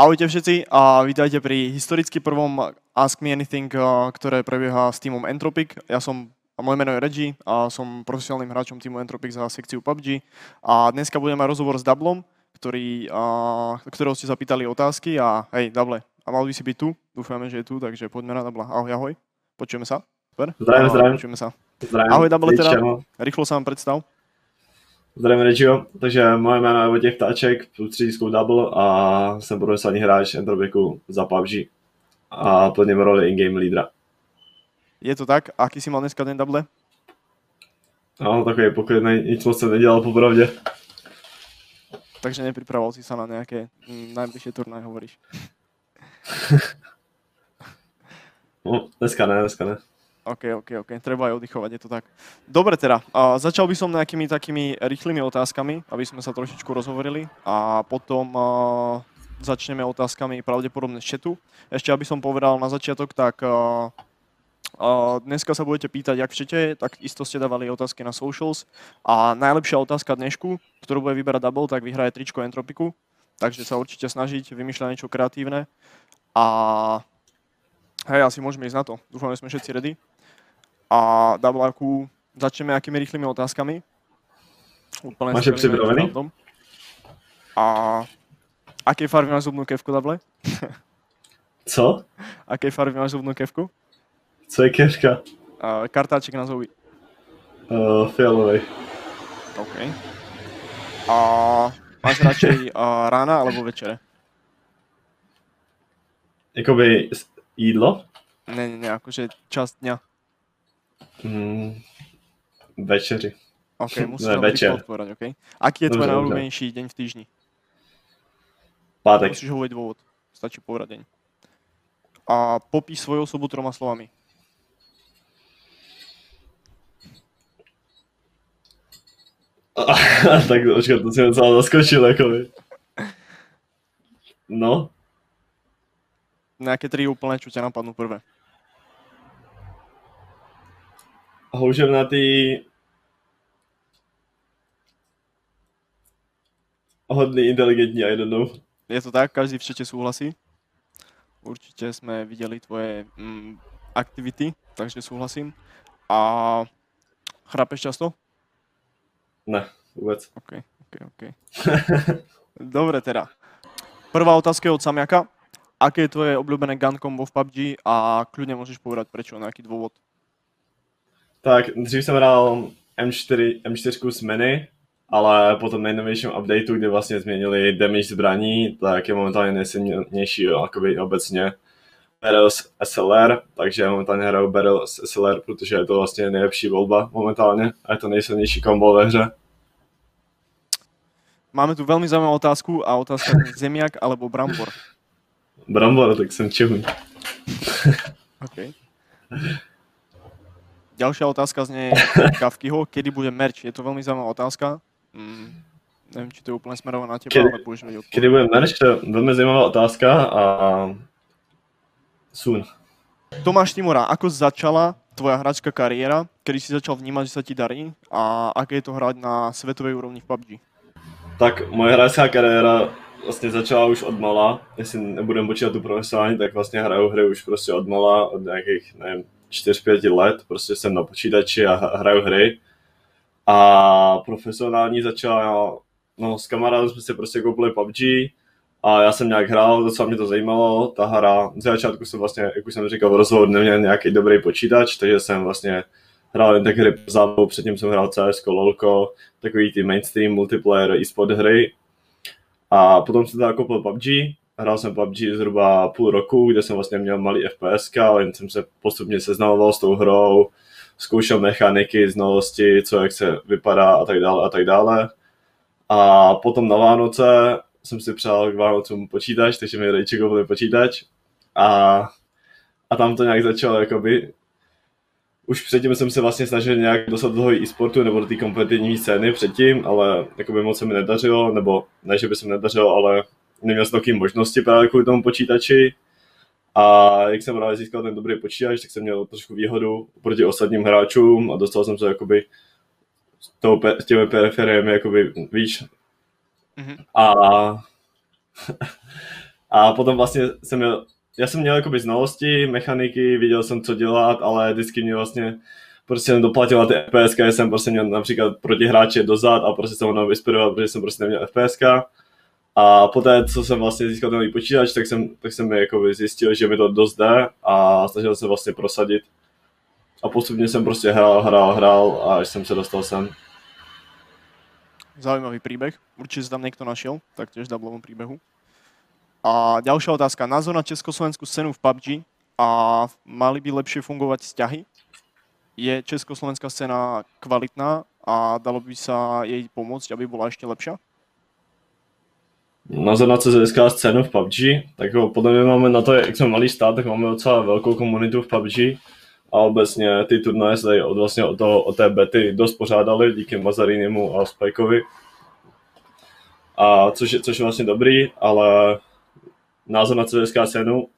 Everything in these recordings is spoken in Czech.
Ahojte všetci a vítajte pri historicky prvom Ask Me Anything, ktoré prebieha s týmom Entropic. Ja som, moje meno je Reggie a som profesionálnym hráčom týmu Entropic za sekciu PUBG. A dneska budeme mať rozhovor s Dublom, ktorý, a, ktorého ste zapýtali otázky a hej, Double, a mal by si byť tu, dúfame, že je tu, takže poďme na Dubla. Ahoj, ahoj, počujeme sa? Super? Zdravím, zdravím. Počujeme sa. Zdravím. Ahoj, Double, teda, rýchlo sa vám predstav. Zdravím Regio, takže moje jméno je Vojtěch Ptáček, třídiskou double a jsem profesionální hráč Entropiku za PUBG a plním roli in-game lídra. Je to tak? Aký si mal dneska ten Double? No, takový poklidný, nic moc jsem nedělal popravdě. Takže nepripravoval si sa na nejaké mm, najbližšie turnaje, hovoríš. No, dneska ne, dneska ne. OK, OK, OK, treba aj oddychovať, je to tak. Dobre teda, začal by som nejakými takými rýchlymi otázkami, aby sme sa trošičku rozhovorili a potom začneme otázkami pravdepodobne z chatu. Ešte aby som povedal na začiatok, tak a, a, dneska sa budete pýtať, jak v chate, tak isto ste dávali otázky na socials a najlepšia otázka dnešku, ktorú bude vyberať Double, tak vyhraje tričko Entropiku, takže sa určite snažiť vymýšľať niečo kreatívne a hej, asi môžeme ísť na to. Dúfam, že sme všetci ready a Dablaku začneme nejakými rýchlymi otázkami. Úplne Máš je připravený? A aké farby máš zubnú kevku, Dable? Co? Aké farby máš zubnú kevku? Co je keška? A kartáček na zuby. Uh, fialovej. OK. A máš radšej a, rána alebo večere? Jakoby jídlo? Ne, ne, ne, akože časť dňa. Mm, večeři. OK, musíš Ne, večer. odpovedať, OK? Aký je tvoj najobľúbenejší deň v týždni? Pátek. Musíš hovoriť dôvod. Stačí povedať deň. A popíš svoju osobu troma slovami. tak počkat, to si mě celá zaskočil, jakoby. No, Nejaké tri úplné, čo ťa napadnú prvé. Houževnatý, hodný, inteligentní, I don't know. Je to tak? Každý v čete súhlasí? Určite sme videli tvoje mm, aktivity, takže súhlasím. A chrápeš často? Ne, vůbec. OK, OK, OK. Dobre teda. Prvá otázka je od Samiaka. Aké je tvoje obľúbené gun combo v PUBG a kľudne môžeš povedať prečo, nejaký dôvod. Tak, dřív jsem hrál M4, M4 s mini, ale po tom nejnovějším updateu, kdy vlastně změnili damage zbraní, tak je momentálně nejsilnější jakoby obecně Beryl s SLR, takže momentálně hraju Beryl s SLR, protože je to vlastně nejlepší volba momentálně a je to nejsilnější kombo ve hře. Máme tu veľmi zaujímavú otázku a otázka je zemiak alebo brambor. Brambor, tak jsem čehuň. OK. Ďalšia otázka znie Kavkyho, kedy bude merch? Je to veľmi zaujímavá otázka. Mm, neviem, či to je úplne smerované na teba, Kedy- ale budeš vedieť odpovedať. Kdy bude merch, to je velmi zajímavá otázka a soon. Tomáš Timora, ako začala tvoja hráčska kariéra? Kedy si začal vnímať, že sa ti darí? A aké je to hrať na svetovej úrovni v PUBG? Tak moje hráčská kariéra vlastně začala už od mala, jestli nebudem počítat tu profesionální, tak vlastně hraju hry už prostě od mala, od nějakých, nevím, 4-5 let, prostě jsem na počítači a hraju hry. A profesionální začala, no s kamarádem jsme si prostě koupili PUBG a já jsem nějak hrál, docela mě to zajímalo, ta hra, z začátku jsem vlastně, jak už jsem říkal, v rozhovoru neměl nějaký dobrý počítač, takže jsem vlastně hrál jen tak hry zábavu, předtím jsem hrál CS, LOLko, takový ty mainstream multiplayer e-sport hry. A potom jsem teda koupil PUBG, hrál jsem PUBG zhruba půl roku, kde jsem vlastně měl malý FPS, ale jen jsem se postupně seznamoval s tou hrou, zkoušel mechaniky, znalosti, co jak se vypadá a tak dále a tak dále. A potom na Vánoce jsem si přál k Vánocům počítač, takže mi rodiče koupili počítač a, a tam to nějak začalo jakoby už předtím jsem se vlastně snažil nějak dostat do toho e-sportu nebo do té kompetitivní scény předtím, ale jakoby moc se mi nedařilo, nebo ne, že by se mi nedařilo, ale neměl jsem takové možnosti právě kvůli tomu počítači. A jak jsem právě získal ten dobrý počítač, tak jsem měl trošku výhodu proti ostatním hráčům a dostal jsem se jakoby s, tou, s těmi periferiemi jakoby víš. Mhm. A A potom vlastně jsem měl, já jsem měl jakoby znalosti, mechaniky, viděl jsem, co dělat, ale vždycky mě vlastně prostě jsem doplatil na ty FPS, jsem prostě měl například proti hráče dozad a prostě jsem ho vyspirovat, protože jsem prostě neměl FPS. A poté, co jsem vlastně získal ten počítač, tak jsem, tak jsem jako zjistil, že mi to dost jde a snažil se vlastně prosadit. A postupně jsem prostě hrál, hrál, hrál a až jsem se dostal sem. Príbeh. Určite sa tam niekto našiel, taktiež v dublovom príbehu. A ďalšia otázka. Názor na československú scénu v PUBG a mali by lepšie fungovať vzťahy? Je československá scéna kvalitná a dalo by sa jej pomôcť, aby bola ešte lepšia? Na CZSK scénu v PUBG, tak podle mě máme na to, jak jsme malý stát, tak máme docela velkou komunitu v PUBG a obecně ty turnaje se od, vlastně od, toho, od té bety dost pořádali díky Mazarinimu a Spikeovi. A což, je, což je vlastně dobrý, ale názor na CSK scénu,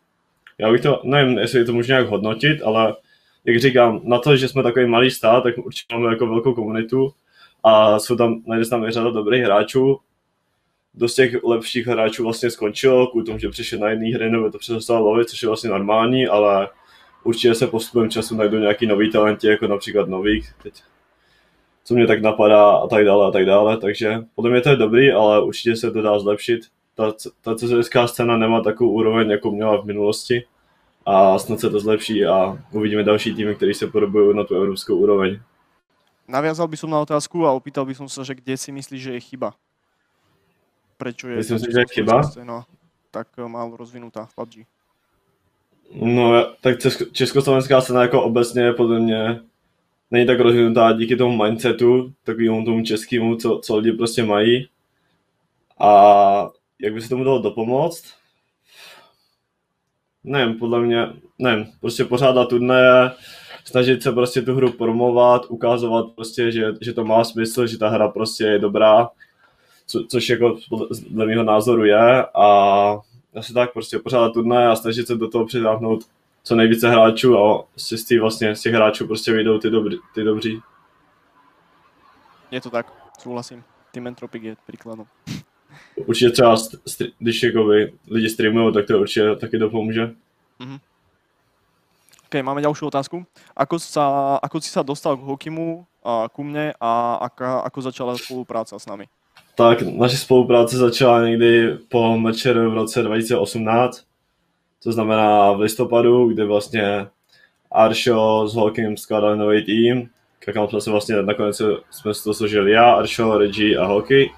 já bych to, nevím, jestli je to možná nějak hodnotit, ale jak říkám, na to, že jsme takový malý stát, tak určitě máme jako velkou komunitu a jsou tam, najde tam řada dobrých hráčů. Dost těch lepších hráčů vlastně skončilo, kvůli tomu, že přišli na jedné hry nebo to přestalo bavit, což je vlastně normální, ale určitě se postupem času najdou nějaký nový talenti, jako například nových, teď, co mě tak napadá a tak dále a tak dále, takže podle mě to je dobrý, ale určitě se to dá zlepšit. Ta, ta CZSK scéna nemá takovou úroveň, jako měla v minulosti a snad se to zlepší a uvidíme další týmy, které se podobují na tu evropskou úroveň. Naviazal by som na otázku a opýtal by som sa, že kde si myslíš, že je chyba? Prečo je Myslím si, že je chyba? scéna tak málo rozvinutá v PUBG? No, tak československá scéna jako obecně podle mě není tak rozvinutá díky tomu mindsetu, takovému tomu českému, co, co lidi prostě mají. A jak by se tomu dalo dopomoct? Nevím, podle mě, nevím, prostě pořádat turnaje, snažit se prostě tu hru promovat, ukazovat prostě, že, že to má smysl, že ta hra prostě je dobrá, co, což jako dle mého názoru je a asi tak prostě pořádat turnaje a snažit se do toho přitáhnout co nejvíce hráčů a z, těch, vlastně, z těch hráčů prostě vyjdou ty, dobrý, ty dobří. Je to tak, souhlasím. Team Entropic je příkladem. Určitě třeba, když jakoby lidi streamují, tak to určitě taky dopomůže. Mm-hmm. OK, máme ďalšiu otázku. Ako, sa, ako si sa dostal k Hokimu, a ku mne a ako, ako začala spolupráca s nami? Tak naše spolupráce začala někdy po Mečer v roce 2018, to znamená v listopadu, kdy vlastně Aršo s Hawkem skládali nový tým, kam jsme se vlastně nakonec jsme se to složili já, Aršo, Reggie a Hockey.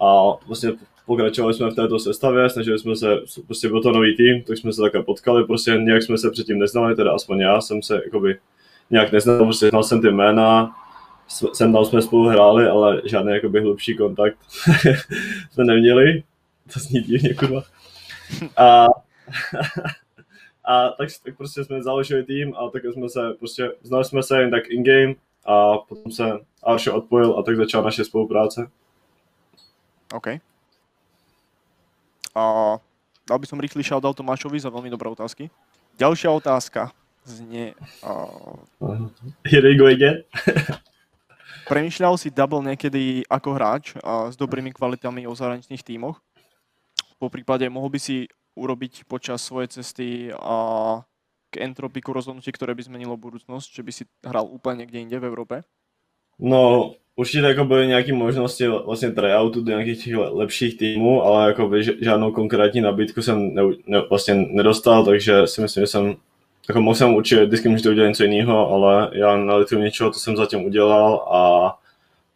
A vlastně pokračovali jsme v této sestavě, snažili jsme se, prostě byl to nový tým, tak jsme se také potkali, prostě nějak jsme se předtím neznali, teda aspoň já jsem se jakoby nějak neznal, prostě znal jsem ty jména, sem tam jsme spolu hráli, ale žádný jakoby hlubší kontakt jsme neměli. To zní divně, kurva. A, a tak, tak prostě jsme založili tým a tak jsme se prostě, znali jsme se jen tak in-game a potom se Arše odpojil a tak začala naše spolupráce. OK. A dal by som rýchly shoutout Tomášovi za veľmi dobré otázky. Ďalšia otázka znie... Uh... Here we go again. Premýšľal si double niekedy ako hráč a s dobrými kvalitami o zahraničných tímoch? Po prípade mohol by si urobiť počas svojej cesty a k entropiku rozhodnutie, ktoré by zmenilo budúcnosť, že by si hral úplne niekde inde v Európe? No, určitě jako byly nějaké možnosti vlastně tryoutu do nějakých těch lepších týmů, ale jako by žádnou konkrétní nabídku jsem ne, ne, vlastně nedostal, takže si myslím, že jsem jako mohl jsem určitě vždycky můžete udělat něco jiného, ale já nalituju něčeho, co jsem zatím udělal a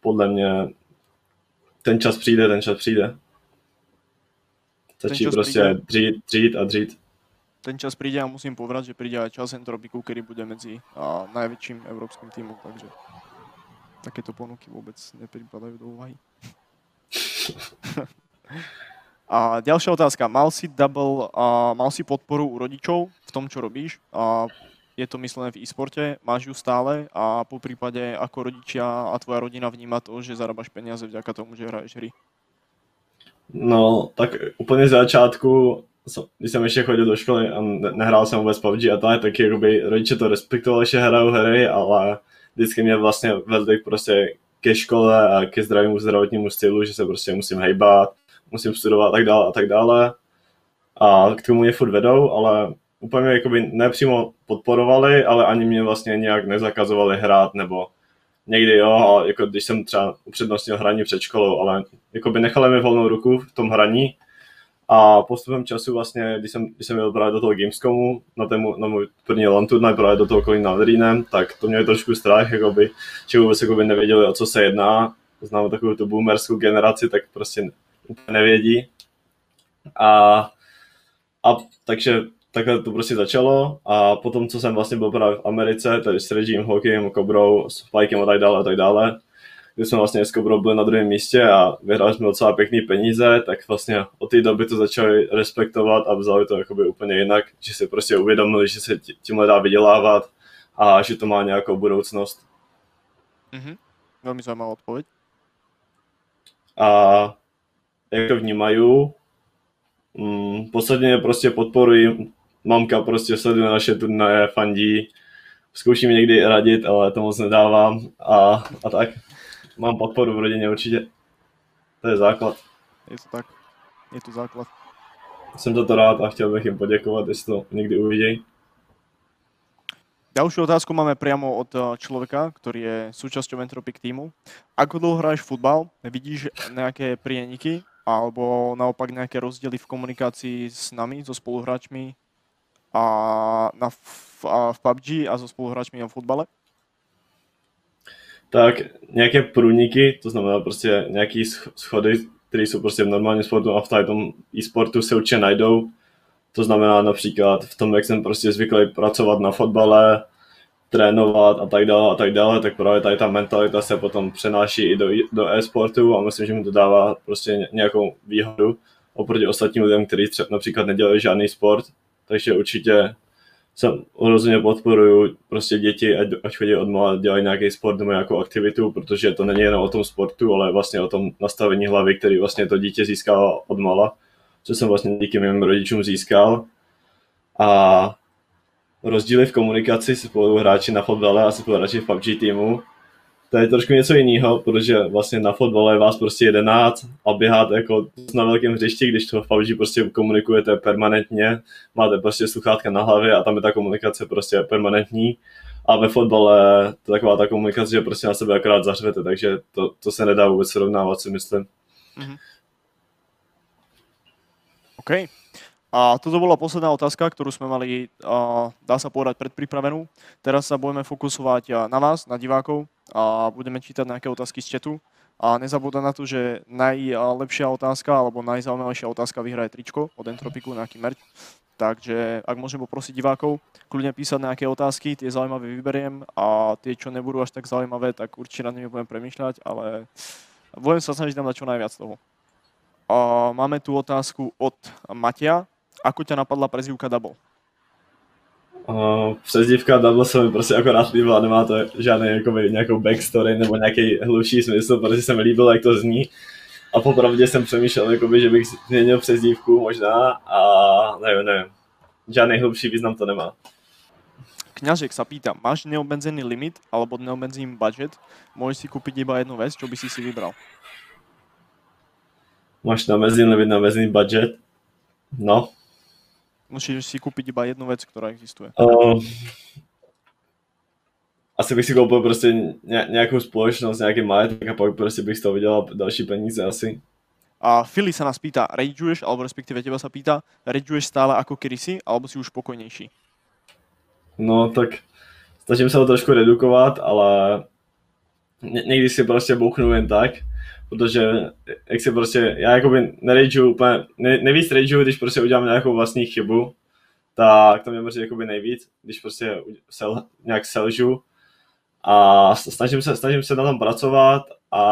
podle mě ten čas přijde, ten čas přijde. Stačí prostě dřít, dřít a dřít. Ten čas přijde a musím povedať, že přijde aj čas Entropiku, který bude mezi a, najväčším evropským týmom, takže takéto ponuky vůbec nepřipadají do úvahy. A ďalšia otázka. Mal si double, a mal si podporu u rodičov v tom, čo robíš? A je to myslené v e-sporte? Máš ju stále? A po prípade, ako rodičia a tvoja rodina vníma to, že zarábaš peniaze vďaka tomu, že hraješ hry? No, tak úplně z začátku, když jsem ještě chodil do školy a nehrál jsem vůbec PUBG a tak, tak jakoby rodiče to respektovali, že hrajou hry, ale vždycky mě vlastně vedli prostě ke škole a ke zdravému zdravotnímu stylu, že se prostě musím hejbat, musím studovat a tak dále a tak dále. a k tomu mě furt vedou, ale úplně jakoby nepřímo podporovali, ale ani mě vlastně nějak nezakazovali hrát, nebo někdy jo, jako když jsem třeba upřednostnil hraní před školou, ale jakoby nechali mi volnou ruku v tom hraní a postupem času vlastně, když jsem, když jsem byl právě do toho Gamescomu, na, tému, na můj první LAN turnaj právě do toho Colin Naderínem, tak to měli trošku strach, jakoby, že vůbec jakoby nevěděli, o co se jedná. Znám takovou tu boomerskou generaci, tak prostě úplně nevědí. A, a takže takhle to prostě začalo a potom, co jsem vlastně byl právě v Americe, tady s Regime, Hockeyem, Kobrou, s Pikem a tak dále a tak dále, kdy jsme vlastně s Kobrou byli na druhém místě a vyhráli jsme docela pěkný peníze, tak vlastně od té doby to začali respektovat a vzali to jakoby úplně jinak, že si prostě uvědomili, že se tímhle dá vydělávat a že to má nějakou budoucnost. Mhm. Velmi zajímavá odpověď. A jak to vnímají, mm, posledně prostě podporuji, mamka prostě sleduje naše turnaje, fandí, zkouším někdy radit, ale to moc nedávám a, a tak mám podporu v rodině určitě. To je základ. Je to tak. Je to základ. Jsem za to rád a chtěl bych jim poděkovat, jestli to někdy uvidí. Ďalšiu otázku máme priamo od eh, človeka, ktorý je súčasťou Entropic týmu. Ako dlho hráš futbal? Vidíš nejaké prieniky alebo naopak nejaké rozdiely v komunikácii s nami, so spoluhráčmi a na, v, a v PUBG a so spoluhráčmi na futbale? tak nějaké průniky, to znamená prostě nějaké schody, které jsou prostě v normálním sportu a v tom e-sportu se určitě najdou. To znamená například v tom, jak jsem prostě zvyklý pracovat na fotbale, trénovat a tak dále a tak dále, tak právě tady ta mentalita se potom přenáší i do, do e-sportu a myslím, že mi to dává prostě nějakou výhodu oproti ostatním lidem, kteří třeba například nedělají žádný sport, takže určitě jsem hrozně podporuju prostě děti, ať, ať chodí od mala, dělají nějaký sport nebo nějakou aktivitu, protože to není jenom o tom sportu, ale vlastně o tom nastavení hlavy, který vlastně to dítě získalo od mala, co jsem vlastně díky mým rodičům získal. A rozdíly v komunikaci spoluhráči na fotbale a spoluhráči v PUBG týmu to je trošku něco jiného, protože vlastně na fotbale je vás prostě jedenáct a běháte jako na velkém hřišti, když to v PUBG prostě komunikujete permanentně, máte prostě sluchátka na hlavě a tam je ta komunikace prostě permanentní. A ve fotbale to je taková ta komunikace, že prostě na sebe akorát zařvete, takže to, to se nedá vůbec srovnávat, si myslím. Mm-hmm. OK. A toto bola posledná otázka, ktorú sme mali, dá sa povedať, predpripravenú. Teraz sa budeme fokusovať na vás, na divákov a budeme čítať nejaké otázky z chatu. A nezabúda na to, že najlepšia otázka alebo najzaujímavejšia otázka vyhraje tričko od Entropiku, nejaký merch. Takže ak môžem poprosiť divákov, kľudne písať nejaké otázky, tie zaujímavé vyberiem a tie, čo nebudú až tak zaujímavé, tak určite nad nimi budem premýšľať, ale budem sa snažiť tam dať čo najviac toho. A máme tu otázku od Matia, ako ťa napadla prezivka Double? Uh, přezdívka Double se mi prostě akorát líbila, nemá to žádný jakoby, nějakou backstory nebo nějaký hlubší smysl, protože se mi líbilo, jak to zní. A popravdě jsem přemýšlel, jakoby, že bych změnil přezdívku možná a nevím, nevím. Žádný hlubší význam to nemá. Kňažek sa pýta, máš neobmedzený limit alebo neobmedzený budget? Môžeš si kúpiť iba jednu vec, čo by si si vybral? Máš neomezený limit, neomezený budget? No, Musíš si kúpiť iba jednu vec, ktorá existuje. Uh, asi bych si koupil prostě nějakou společnost, nějaký majetek a pak prostě bych z toho vydělal další peníze asi. A Fili sa nás pýta, rageuješ, alebo respektíve teba sa pýta, rageuješ stále ako kedysi, alebo si už pokojnější? No tak snažím se to trošku redukovat, ale někdy si prostě bouchnu jen tak protože jak si prostě, já jakoby nerageu úplně, ne, nejvíc rageu, když prostě udělám nějakou vlastní chybu, tak to mě mrzí jakoby nejvíc, když prostě sel, nějak selžu a snažím se, snažím se na tom pracovat a,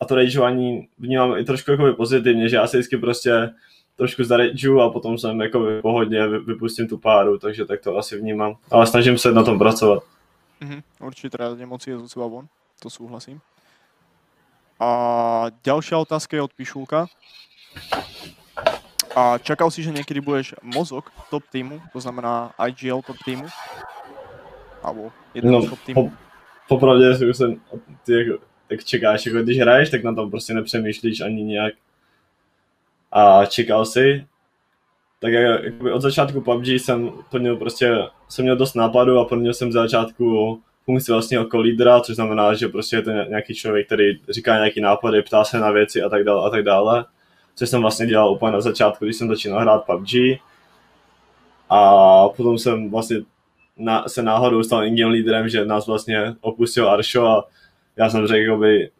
a to rageování vnímám i trošku jakoby pozitivně, že já se vždycky prostě trošku zarageu a potom jsem jakoby pohodně vypustím tu páru, takže tak to asi vnímám, ale snažím se na tom pracovat. Mm-hmm, určitě teda emocie z seba von, to souhlasím. A ďalšia otázka je od Pišulka. A čakal si, že niekedy budeš mozog top týmu, to znamená IGL top týmu? Alebo jeden no, top týmu? Po, popravdě si jsem, ty jako, tak čekáš, jako když hraješ, tak na tom prostě nepřemýšlíš ani nějak. A čekal si, tak jak, od začátku PUBG jsem plnil prostě, jsem měl dost nápadů a plnil jsem z začátku funkci vlastně jako lídra, což znamená, že prostě je to nějaký člověk, který říká nějaký nápady, ptá se na věci a tak dále a tak dále, což jsem vlastně dělal úplně na začátku, když jsem začínal hrát PUBG. A potom jsem vlastně na, se náhodou stal ingame lídrem, že nás vlastně opustil Aršo a já jsem řekl, jakoby,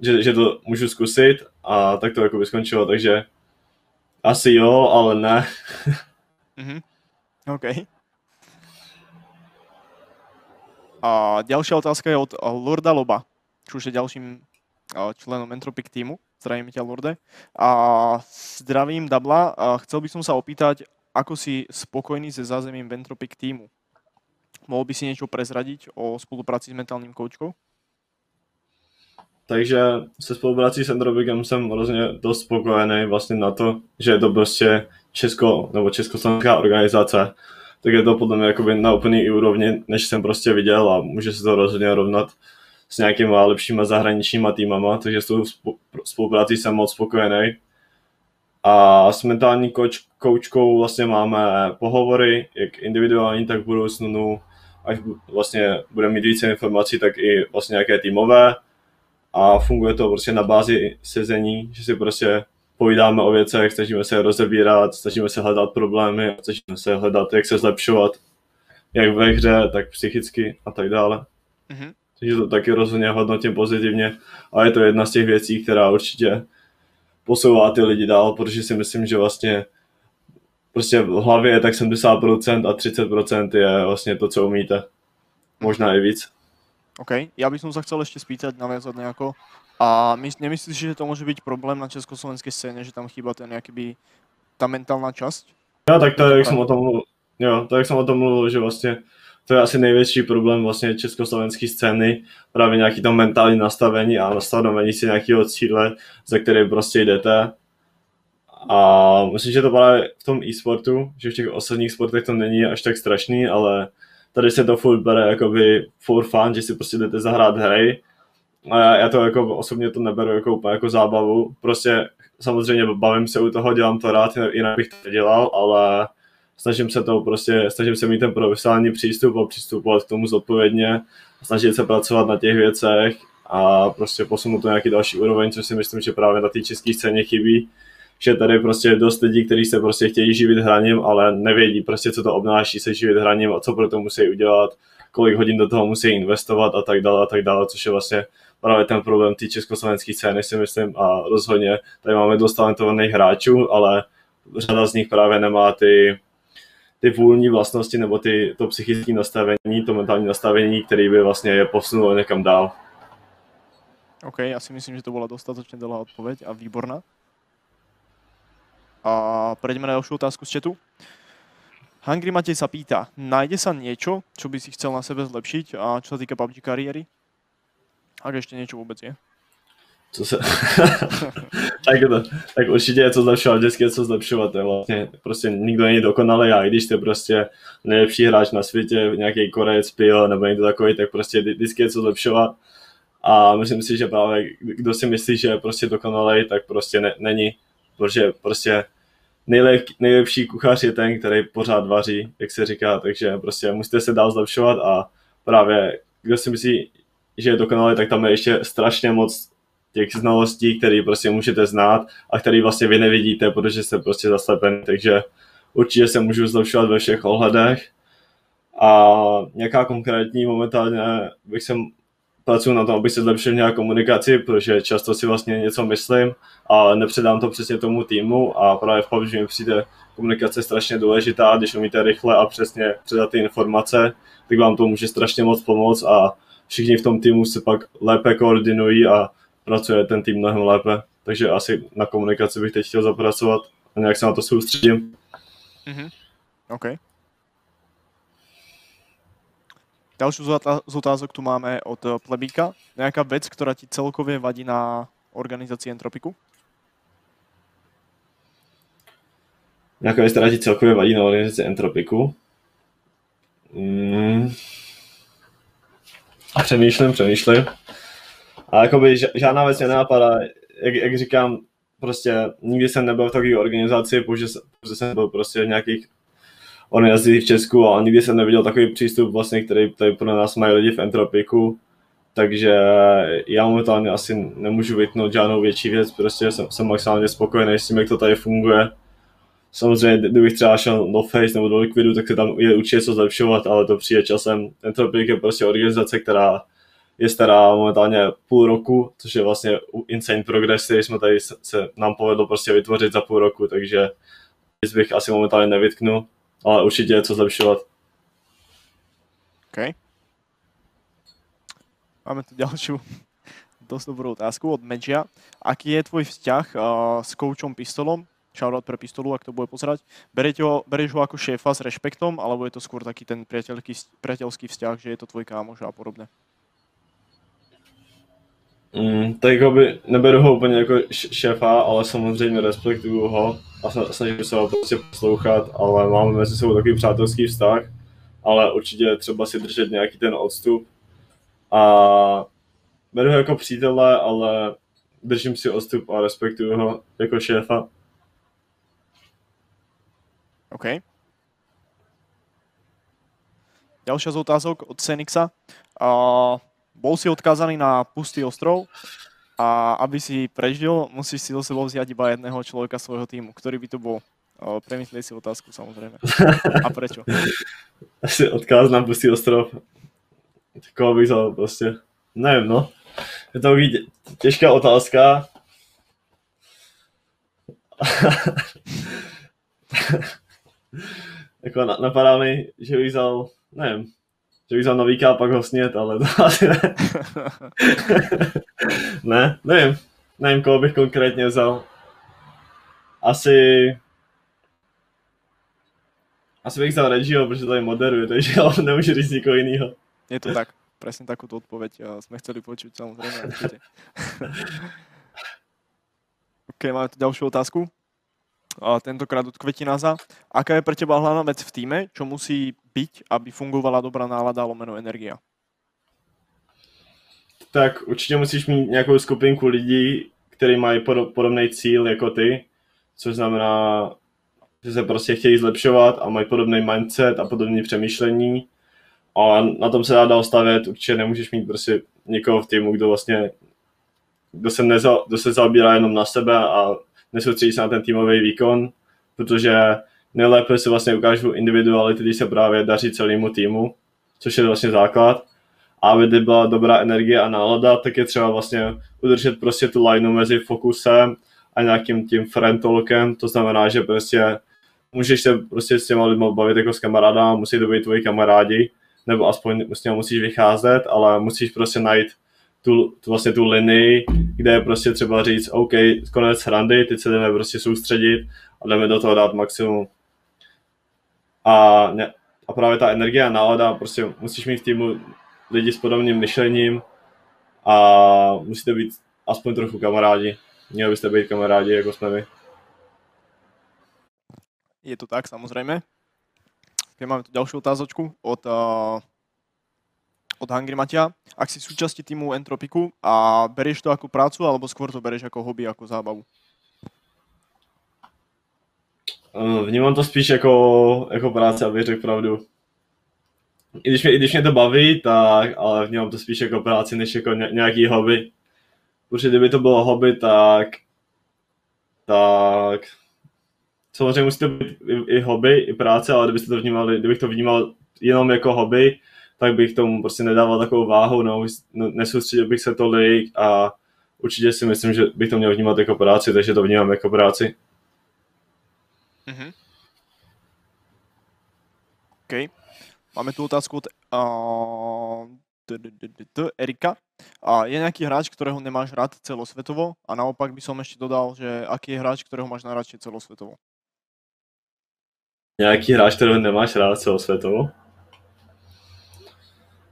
že, že to můžu zkusit a tak to jakoby skončilo, takže asi jo, ale ne. Mhm. OK. A ďalšia otázka je od Lorda Loba, čo už je ďalším členom Entropic týmu. Zdravím ťa, Lorde. A zdravím Dabla. A chcel by som sa opýtať, ako si spokojný se zázemím Ventropic týmu? Mohl by si niečo prezradiť o spolupráci s mentálním koučkou? Takže se spoluprací s Endrobigem jsem hrozně dost spokojený vlastně na to, že je to prostě česko, nebo československá organizace, tak je to podle mě jakoby na úplný úrovni, než jsem prostě viděl a může se to rozhodně rovnat s nějakýma lepšíma zahraničníma týmama, takže s tou spoluprací jsem moc spokojený. A s mentální coach, coachkou vlastně máme pohovory, jak individuální, tak v budoucnu, až vlastně budeme mít více informací, tak i vlastně nějaké týmové a funguje to prostě na bázi sezení, že si prostě povídáme o věcech, snažíme se je rozebírat, snažíme se hledat problémy, snažíme se hledat, jak se zlepšovat, jak ve hře, tak psychicky a tak dále. Mm-hmm. Takže to taky rozhodně hodnotím pozitivně a je to jedna z těch věcí, která určitě posouvá ty lidi dál, protože si myslím, že vlastně prostě v hlavě je tak 70% a 30% je vlastně to, co umíte. Možná i víc. OK. Ja by som sa chcel ešte spýtať, naviazať nejako. A my, nemyslíš, že to môže byť problém na československej scéne, že tam chýba ten nejaký ta mentálna časť? Jo, tak to jak jsem o tom mluvil, jo, to jak jsem o tom mluvil, že vlastně to je asi největší problém vlastně československé scény, právě nějaký to mentální nastavení a nastavení si nějakého cíle, za který prostě jdete. A myslím, že to právě v tom e-sportu, že v těch ostatních sportech to není až tak strašný, ale tady se to furt bere jakoby for fun, že si prostě jdete zahrát hry. A já, já to jako osobně to neberu jako úplně jako zábavu, prostě samozřejmě bavím se u toho, dělám to rád, jinak bych to nedělal, ale snažím se to prostě, snažím se mít ten profesionální přístup a přistupovat k tomu zodpovědně, snažit se pracovat na těch věcech a prostě posunout to nějaký další úroveň, což si myslím, že právě na té české scéně chybí, že tady prostě je dost lidí, kteří se prostě chtějí živit hraním, ale nevědí prostě, co to obnáší se živit hraním a co pro to musí udělat, kolik hodin do toho musí investovat a tak dále a tak dále, což je vlastně právě ten problém té československé scény si myslím a rozhodně tady máme dost talentovaných hráčů, ale řada z nich právě nemá ty, ty vůlní vlastnosti nebo ty, to psychické nastavení, to mentální nastavení, který by vlastně je posunulo někam dál. OK, já si myslím, že to byla dostatečně dlouhá odpověď a výborná. A prejdeme na ďalšiu otázku z chatu. Hungry Matej sa pýta, nájde sa niečo, čo by si chcel na sebe zlepšiť a čo sa týka PUBG kariéry? Ak ešte niečo vůbec je. Co se... tak, to, tak určitě je co zlepšovat, vždycky je co zlepšovat. Je vlastně, prostě nikdo není dokonalý a i když jste prostě nejlepší hráč na světě, nějaký korec, pil nebo někdo takový, tak prostě vždycky je co zlepšovat. A myslím si, že právě kdo si myslí, že je prostě dokonalý, tak prostě ne, není protože prostě nejlep, nejlepší kuchař je ten, který pořád vaří, jak se říká, takže prostě musíte se dál zlepšovat a právě kdo si myslí, že je dokonalý, tak tam je ještě strašně moc těch znalostí, které prostě můžete znát a které vlastně vy nevidíte, protože jste prostě zaslepený, takže určitě se můžu zlepšovat ve všech ohledech. A nějaká konkrétní momentálně bych se pracuji na tom, aby se zlepšil nějak komunikaci, protože často si vlastně něco myslím a nepředám to přesně tomu týmu a právě v PUBG mi přijde komunikace strašně důležitá, když umíte rychle a přesně předat ty informace, tak vám to může strašně moc pomoct a všichni v tom týmu se pak lépe koordinují a pracuje ten tým mnohem lépe. Takže asi na komunikaci bych teď chtěl zapracovat a nějak se na to soustředím. Mm-hmm. Okay. Ďalšiu z otázok tu máme od eh, Plebíka. Nejaká vec, ktorá ti celkově vadí na organizaci Entropiku? Nějaká věc, která ti celkově vadí na organizaci Entropiku? Mm. A přemýšlím, přemýšlím. A jakoby žádná věc mě nenapadá. Jak, jak říkám, prostě nikdy jsem nebyl v takové organizaci, protože jsem byl prostě v nějakých organizacích v Česku a nikdy jsem neviděl takový přístup, vlastně, který tady pro nás mají lidi v Entropiku. Takže já momentálně asi nemůžu vytnout žádnou větší věc, prostě jsem, jsem maximálně spokojený s tím, jak to tady funguje. Samozřejmě, kdybych třeba šel do Face nebo do Liquidu, tak se tam je určitě co zlepšovat, ale to přijde časem. Entropik je prostě organizace, která je stará momentálně půl roku, což je vlastně insane progress, který jsme tady se, se nám povedlo prostě vytvořit za půl roku, takže bych asi momentálně nevytknul, ale určitě je co zlepšovat. OK. Máme tu ďalšiu dosť dobrú otázku od Medžia. Aký je tvoj vzťah uh, s koučom Pistolom? Shoutout pre Pistolu, ak to bude pozerať. Berete ho, bereš ho ako šéfa s rešpektom, alebo je to skôr taký ten priateľský vzťah, že je to tvoj kámoš a podobne? Mm, tak by neberu ho úplně jako šéfa, ale samozřejmě respektuju ho a snažím se ho prostě poslouchat, ale máme mezi sebou takový přátelský vztah, ale určitě třeba si držet nějaký ten odstup a beru ho jako přítele, ale držím si odstup a respektuju ho jako šéfa. OK. Ďalšia z otázok od Senixa. Uh, bol si odkázaný na pustý ostrov a aby si prežil, musíš si do sebou vziať iba jedného človeka svojho týmu. Ktorý by to bol? Premyslej si otázku samozrejme. A prečo? Asi odkáz na pustý ostrov. Koho bych vzal prostě. Nevím, no. Je to těžká otázka. jako napadá mi, že bych vzal, nevím, že bych vzal novíka a pak ho snět, ale to asi ne. ne, nevím. Nevím, koho bych konkrétně vzal. Asi... Asi bych vzal Regio, protože tady moderuje, takže on nemůže říct nikoho jiného. Je to tak. Presne takúto odpoveď sme chceli počuť, samozrejme. OK, máme tu ďalšiu otázku tentokrát od Kvetinaza. Aká je pre teba hlavná vec v týme, čo musí byť, aby fungovala dobrá nálada lomeno energia? Tak určitě musíš mít nějakou skupinku lidí, kteří mají podobný cíl jako ty, což znamená, že se prostě chtějí zlepšovat a mají podobný mindset a podobné přemýšlení. A na tom se dá dál stavět, určitě nemůžeš mít prostě někoho v týmu, kdo vlastně kdo se, neza, kdo se zabírá jenom na sebe a nesoustředí se na ten týmový výkon, protože nejlépe se vlastně ukážou individuality, když se právě daří celému týmu, což je vlastně základ. A aby byla dobrá energie a nálada, tak je třeba vlastně udržet prostě tu lineu mezi fokusem a nějakým tím friend talkem, to znamená, že prostě můžeš se prostě s těma lidmi bavit jako s kamarádama, musí to být tvoji kamarádi, nebo aspoň s těma musíš vycházet, ale musíš prostě najít tu, tu, vlastně tu linii, kde je prostě třeba říct, OK, konec hrandy, teď se jdeme prostě soustředit a jdeme do toho dát maximum. A, ne, a právě ta energie a nálada, prostě musíš mít v týmu lidi s podobným myšlením a musíte být aspoň trochu kamarádi. Měli byste být kamarádi, jako jsme my. Je to tak, samozřejmě. Máme tu další otázočku od uh, od Hungry Matia, ak si súčasti týmu Entropiku a berieš to ako prácu, alebo skôr to bereš ako hobby, ako zábavu? Eh, vnímám to spíš jako, jako práce, abych řekl pravdu. I když, mě, I když mě to baví, tak, ale vnímám to spíš jako práci, než jako nějaký hobby. Protože kdyby to bylo hobby, tak, tak samozřejmě musí to být i, i hobby, i práce, ale kdybyste to vnímali, kdybych to vnímal jenom jako hobby, tak bych tomu prostě nedával takovou váhu, no, nesoustředil bych se tolik a určitě si myslím, že bych to měl vnímat jako práci, takže to vnímám jako práci. Mm-hmm. OK. Máme tu otázku od uh, Erika. A je nějaký hráč, kterého nemáš rád celosvětovo? A naopak by som ještě dodal, že aký je hráč, kterého máš najradšej celosvětovo? Nějaký hráč, kterého nemáš rád celosvětovo?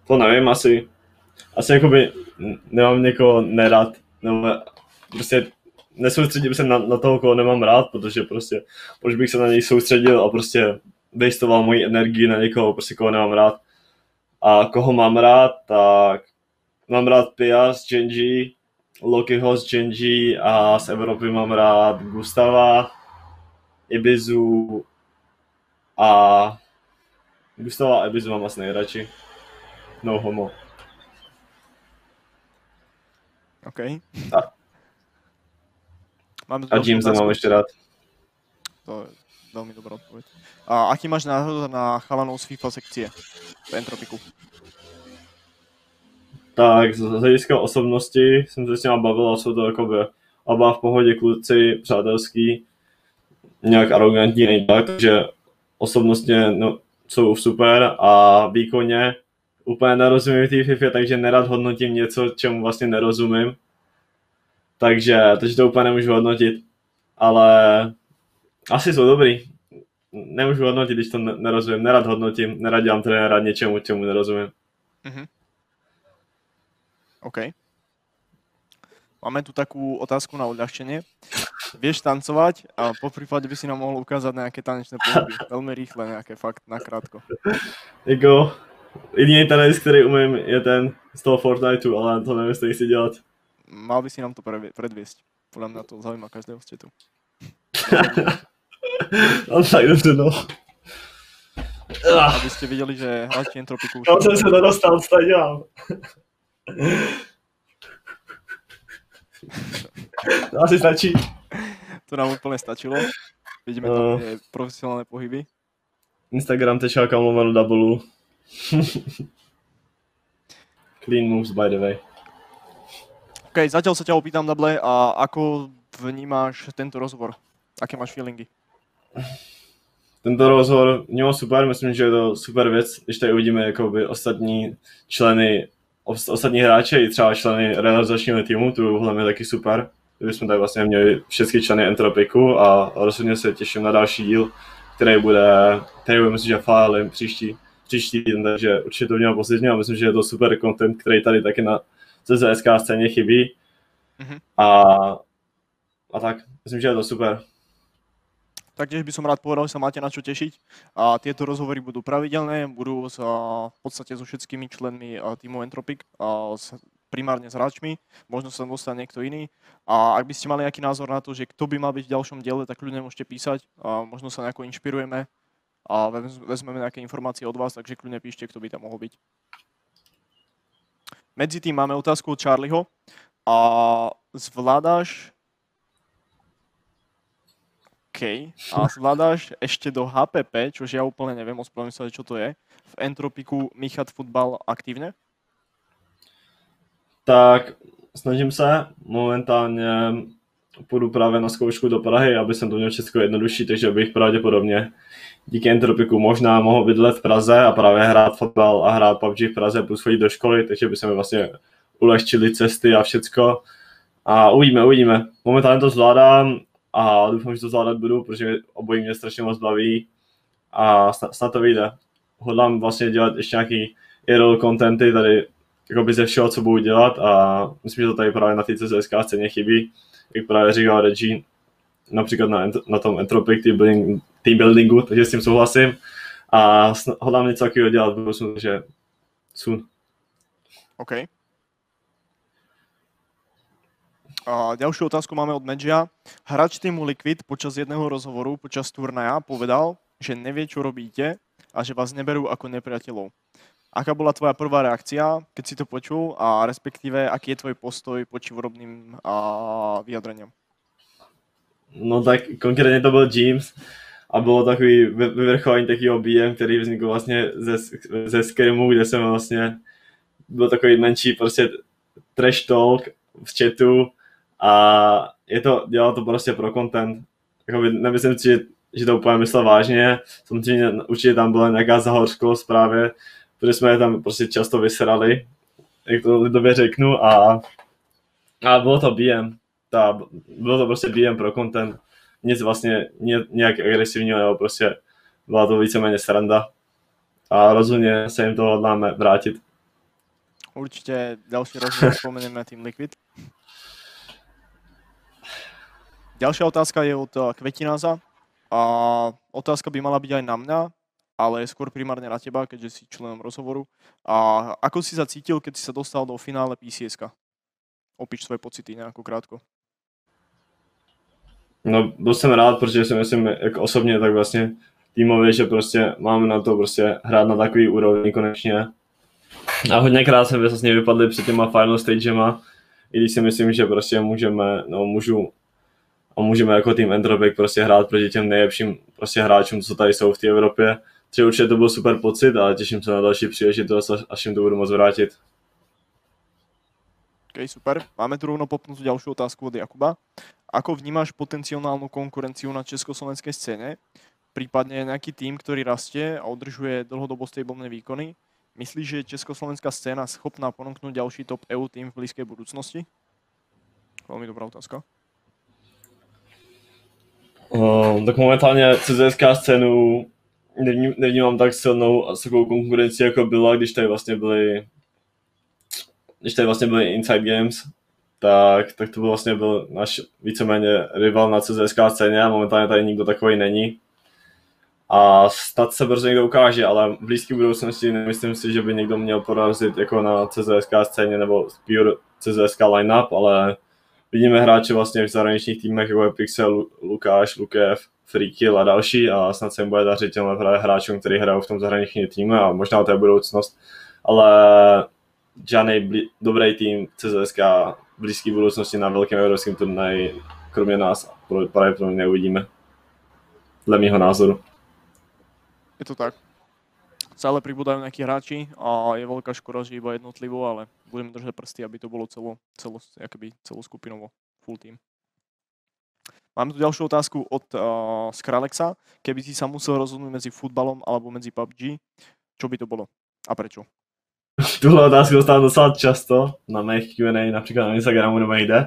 To nevím, asi, asi jakoby nemám někoho nerad, nebo prostě nesoustředím se na, na toho, koho nemám rád, protože prostě, proč bych se na něj soustředil a prostě wastoval moji energii na někoho, prostě koho nemám rád. A koho mám rád, tak mám rád Pias, Genji Lokiho z Genji a z Evropy mám rád Gustava, Ibizu a Gustava a Ibizu mám asi nejradši. No homo. OK. A, Máme tu a Jamesa mám ešte rád. To je veľmi dobrá odpoveď. A aký máš názor na chalanov z FIFA sekcie v Entropiku? Tak z hlediska osobnosti jsem se s těma bavil a jsou to jakoby oba v pohodě kluci, přátelský, nějak arrogantní tak, takže osobnostně no, jsou super a výkonně úplně nerozumím té FIFA, takže nerad hodnotím něco, čemu vlastně nerozumím. Takže, takže to úplně nemůžu hodnotit, ale asi jsou dobrý. Nemůžu hodnotit, když to ne- nerozumím. Nerad hodnotím, nerad dělám trenéra něčemu, čemu nerozumím. Mhm. OK. Máme tu takú otázku na odľahčenie. Vieš tancovať a po prípade by si nám mohol ukázať nejaké tanečné pohyby. Veľmi rýchle, nejaké fakt nakrátko. Jako, jediný tanec, který umím, je ten z toho Fortniteu, ale to nevím, jestli chci dělat. Mal by si nám to predviesť. Podľa mňa to zaujíma každého z tu. No tak dobře, no. Ah, Aby ste videli, že hráči Entropiku už... Tam jsem se nedostal, co tady dělám. To asi stačí. To nám úplne stačilo. Vidíme No. tam tie profesionálne pohyby. Instagram tečka lomeno double. Clean moves, by the way. OK, zatiaľ sa ťa opýtam, Dable, a ako vnímáš tento rozhovor? Aké máš feelingy? Tento rozhovor měl super, myslím, že je to super věc, když tady uvidíme jakoby ostatní členy, os- ostatní hráče i třeba členy realizačního týmu, to by bylo mě taky super. Kdyby jsme tady vlastně měli všechny členy Entropiku a rozhodně se těším na další díl, který bude, který bude myslím, že fálim příští, příští týden, takže určitě to měl pozitivně a myslím, že je to super content, který tady taky na CZSK scéně chybí. Mhm. A, a tak, myslím, že je to super. Taktiež by som rád povedal, že sa máte na čo tešiť. A tieto rozhovory budú pravidelné, budú s, a, v podstate so všetkými členmi a, týmu Entropic, a, s, primárne s hráčmi, možno sa tam dostane niekto iný. A ak by ste mali nejaký názor na to, že kto by mal byť v ďalšom diele, tak ľudne môžete písať. A možno sa nejako inšpirujeme a vez- vezmeme nejaké informácie od vás, takže kľudne píšte, kto by tam mohol byť. Medzi tým máme otázku od Charlieho. A zvládáš OK. A zvládáš ešte do HPP, čož ja úplne neviem, ospravedlňujem sa, čo to je, v Entropiku míchat futbal aktívne? Tak snažím se, momentálně půjdu právě na zkoušku do Prahy, aby jsem to měl všechno jednodušší, takže bych pravděpodobně díky Entropiku možná mohl bydlet v Praze a právě hrát fotbal a hrát PUBG v Praze plus chodit do školy, takže by se mi vlastně ulehčily cesty a všecko. A uvidíme, uvidíme. Momentálně to zvládám a doufám, že to zvládat budu, protože obojí mě strašně moc baví a snad, to vyjde. Hodlám vlastně dělat ještě nějaký IRL contenty tady jakoby ze všeho, co budu dělat a myslím, že to tady právě na té CSK scéně chybí, jak právě říkal Reggie, například na, na tom Entropic team, building, team buildingu, takže s tím souhlasím a hodlám něco takového dělat v budoucnu, takže soon. OK. A ďalšiu otázku máme od Medžia. Hráč týmu Liquid počas jedného rozhovoru počas turnaja povedal, že nevie, čo robíte a že vás neberú ako nepriateľov. Aká bola tvoja prvá reakcia, keď si to počul a respektíve aký je tvoj postoj poči úrobným a? No tak konkrétně to byl James a bylo takový vy- vyvrcholení takového BM, který vznikl vlastně ze, ze scrimu, kde jsem vlastně byl takový menší prostě trash talk v chatu a je to, dělal to prostě pro content. Jakoby, nemyslím si, že, že to úplně myslel vážně, samozřejmě určitě tam byla nějaká zahořkost právě, protože jsme je tam prostě často vysrali, jak to lidově řeknu a, a bylo to BM, ta, bylo to prostě BM pro content, nic vlastně ně, nějak agresivního, nebo prostě byla to víceméně sranda a rozhodně se jim to hodláme vrátit. Určite ďalší rozhovor spomenieme Team Liquid. Ďalšia otázka je od eh, Kvetináza. A otázka by mala byť aj na mňa, ale skôr primárne na teba, keďže si členom rozhovoru. A ako si sa cítil, keď si sa dostal do finále PCS? Opíš svoje pocity nějakou krátko. No, byl jsem rád, protože si myslím, jako osobně, tak vlastně týmově, že prostě máme na to prostě hrát na takový úrovni konečně. A hodněkrát jsme vlastně vypadli před těma final stagema, i když si myslím, že prostě můžeme, no můžu, a můžeme jako tým Entropik prostě hrát proti těm nejlepším prostě hráčům, co tady jsou v té Evropě. Takže určitě to byl super pocit a těším se na další příležitost, až jim to budu moc vrátit. OK, super. Máme tu rovno popnutú ďalšiu otázku od Jakuba. Ako vnímáš potenciálnu konkurenciu na československej scéne? Prípadne nejaký tým, ktorý rastie a udržuje dlhodobo stabilné výkony? Myslíš, že je československá scéna schopná ponúknuť ďalší top EU tým v blízkej budúcnosti? Veľmi dobrá otázka. Uh, tak momentálně CZSK scénu nevním, nevnímám tak silnou a takovou konkurenci, jako byla, když tady vlastně byly když tady vlastně byly Inside Games, tak, tak to byl vlastně byl náš víceméně rival na CZSK scéně a momentálně tady nikdo takový není. A snad se brzo někdo ukáže, ale v blízké budoucnosti nemyslím si, že by někdo měl porazit jako na CZSK scéně nebo pure CZSK lineup, ale vidíme hráče vlastně v zahraničních týmech, jako je Pixel, Lukáš, Lukev, Freaky a další a snad se jim bude dařit těm hráčům, kteří hrajou v tom zahraničním týmu a možná to je budoucnost. Ale žádný bli- dobrý tým CZSK v blízké budoucnosti na velkém evropském turnaji, kromě nás, pravděpodobně neuvidíme. Dle mého názoru. Je to tak. Stále pribúdajú nejakí hráči a je veľká škoda, že iba jednotlivo, ale budeme držať prsty, aby to bolo celo, celo, jakoby celoskupinovo, full team. Máme tu ďalšiu otázku od uh, Skralexa. Keby si sa musel rozhodnúť medzi futbalom alebo medzi PUBG, čo by to bolo a prečo? Tuhle otázku dostávám docela často na mých Q&A, například na Instagramu nebo jde.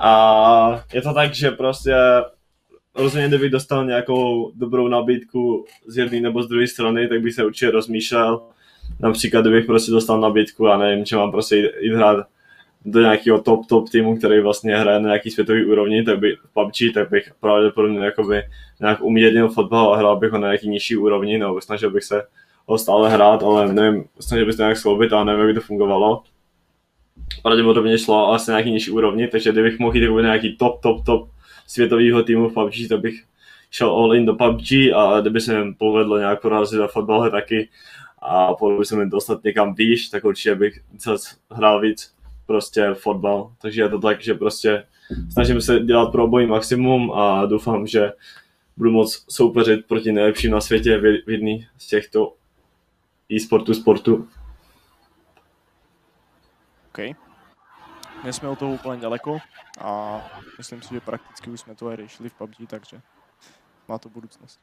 A je to tak, že prostě rozhodně kdybych dostal nějakou dobrou nabídku z jedné nebo z druhé strany, tak bych se určitě rozmýšlel. Například, kdybych prostě dostal nabídku, a nevím, že mám prostě jít, hrát do nějakého top, top týmu, který vlastně hraje na nějaký světový úrovni, tak by v PUBG, tak bych pravděpodobně jakoby nějak umírnil fotbal a hrál bych ho na nějaký nižší úrovni, nebo snažil bych se ho stále hrát, ale nevím, snažil bych se nějak sloubit a nevím, jak to fungovalo. Pravděpodobně šlo asi na nějaký nižší úrovni, takže kdybych mohl jít na nějaký top, top, top světového týmu v PUBG, tak bych šel all in do PUBG a kdyby se mi povedlo nějak porazit do fotbale taky a povedlo se mi dostat někam výš, tak určitě bych hrál víc prostě fotbal. Takže je to tak, že prostě snažím se dělat pro obojí maximum a doufám, že budu moc soupeřit proti nejlepším na světě v jedný z těchto e-sportu sportu. OK. Dnes jsme o toho úplně daleko a myslím si, že prakticky už jsme to aj riešili v PUBG, takže má to budúcnosť.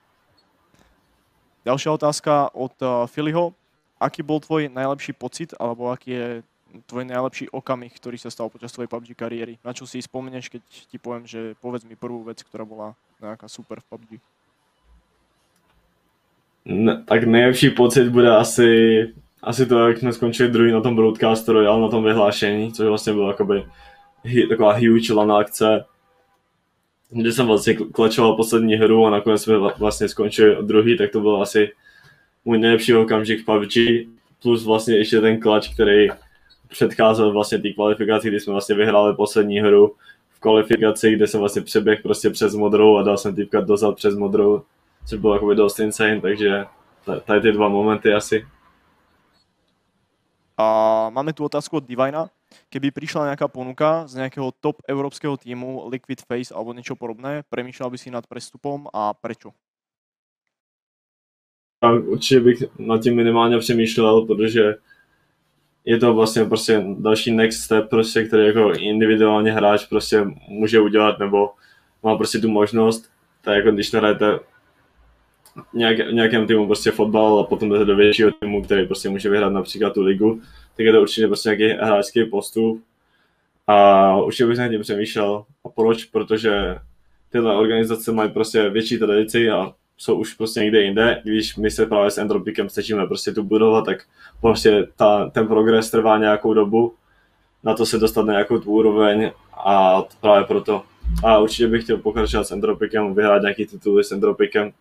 Ďalšia otázka od uh, Filiho. Aký bol tvoj najlepší pocit, alebo aký je tvoj najlepší okamih, ktorý sa stal počas tvojej PUBG kariéry? Na čo si spomenieš, keď ti poviem, že povedz mi prvú vec, ktorá bola nejaká super v PUBG? Ne, tak nejlepší pocit bude asi, asi to, jak jsme skončili druhý na tom broadcastu Royal, na tom vyhlášení, což vlastně bylo jakoby taková huge lana akce, kde jsem vlastně klečoval poslední hru a nakonec jsme vlastně skončili druhý, tak to byl asi můj nejlepší okamžik v PUBG, plus vlastně ještě ten klač, který předcházel vlastně té kvalifikaci, kdy jsme vlastně vyhráli poslední hru v kvalifikaci, kde jsem vlastně přeběh prostě přes modrou a dal jsem týpka dozad přes modrou, což bylo jakoby dost insane, takže tady ty dva momenty asi. A máme tu otázku od Divina. Keby prišla nejaká ponuka z nejakého top európskeho týmu, Liquid Face alebo niečo podobné, premýšľal by si nad prestupom a prečo? Tak určitě bych nad tím minimálně přemýšlel, protože je to vlastně prostě další next step, prostě, který jako individuálně hráč prostě může udělat, nebo má prostě tu možnost, tak jako když nehrajete nějak, nějakém týmu prostě fotbal a potom jdete do většího týmu, který prostě může vyhrát například tu ligu, tak je to určitě prostě nějaký hráčský postup. A určitě bych na tím přemýšlel. A proč? Protože tyhle organizace mají prostě větší tradici a jsou už prostě někde jinde, když my se právě s Entropikem snažíme prostě tu budovat, tak prostě ta, ten progres trvá nějakou dobu, na to se dostat na nějakou tu úroveň a právě proto. A určitě bych chtěl pokračovat s Entropikem, vyhrát nějaký tituly s Entropikem.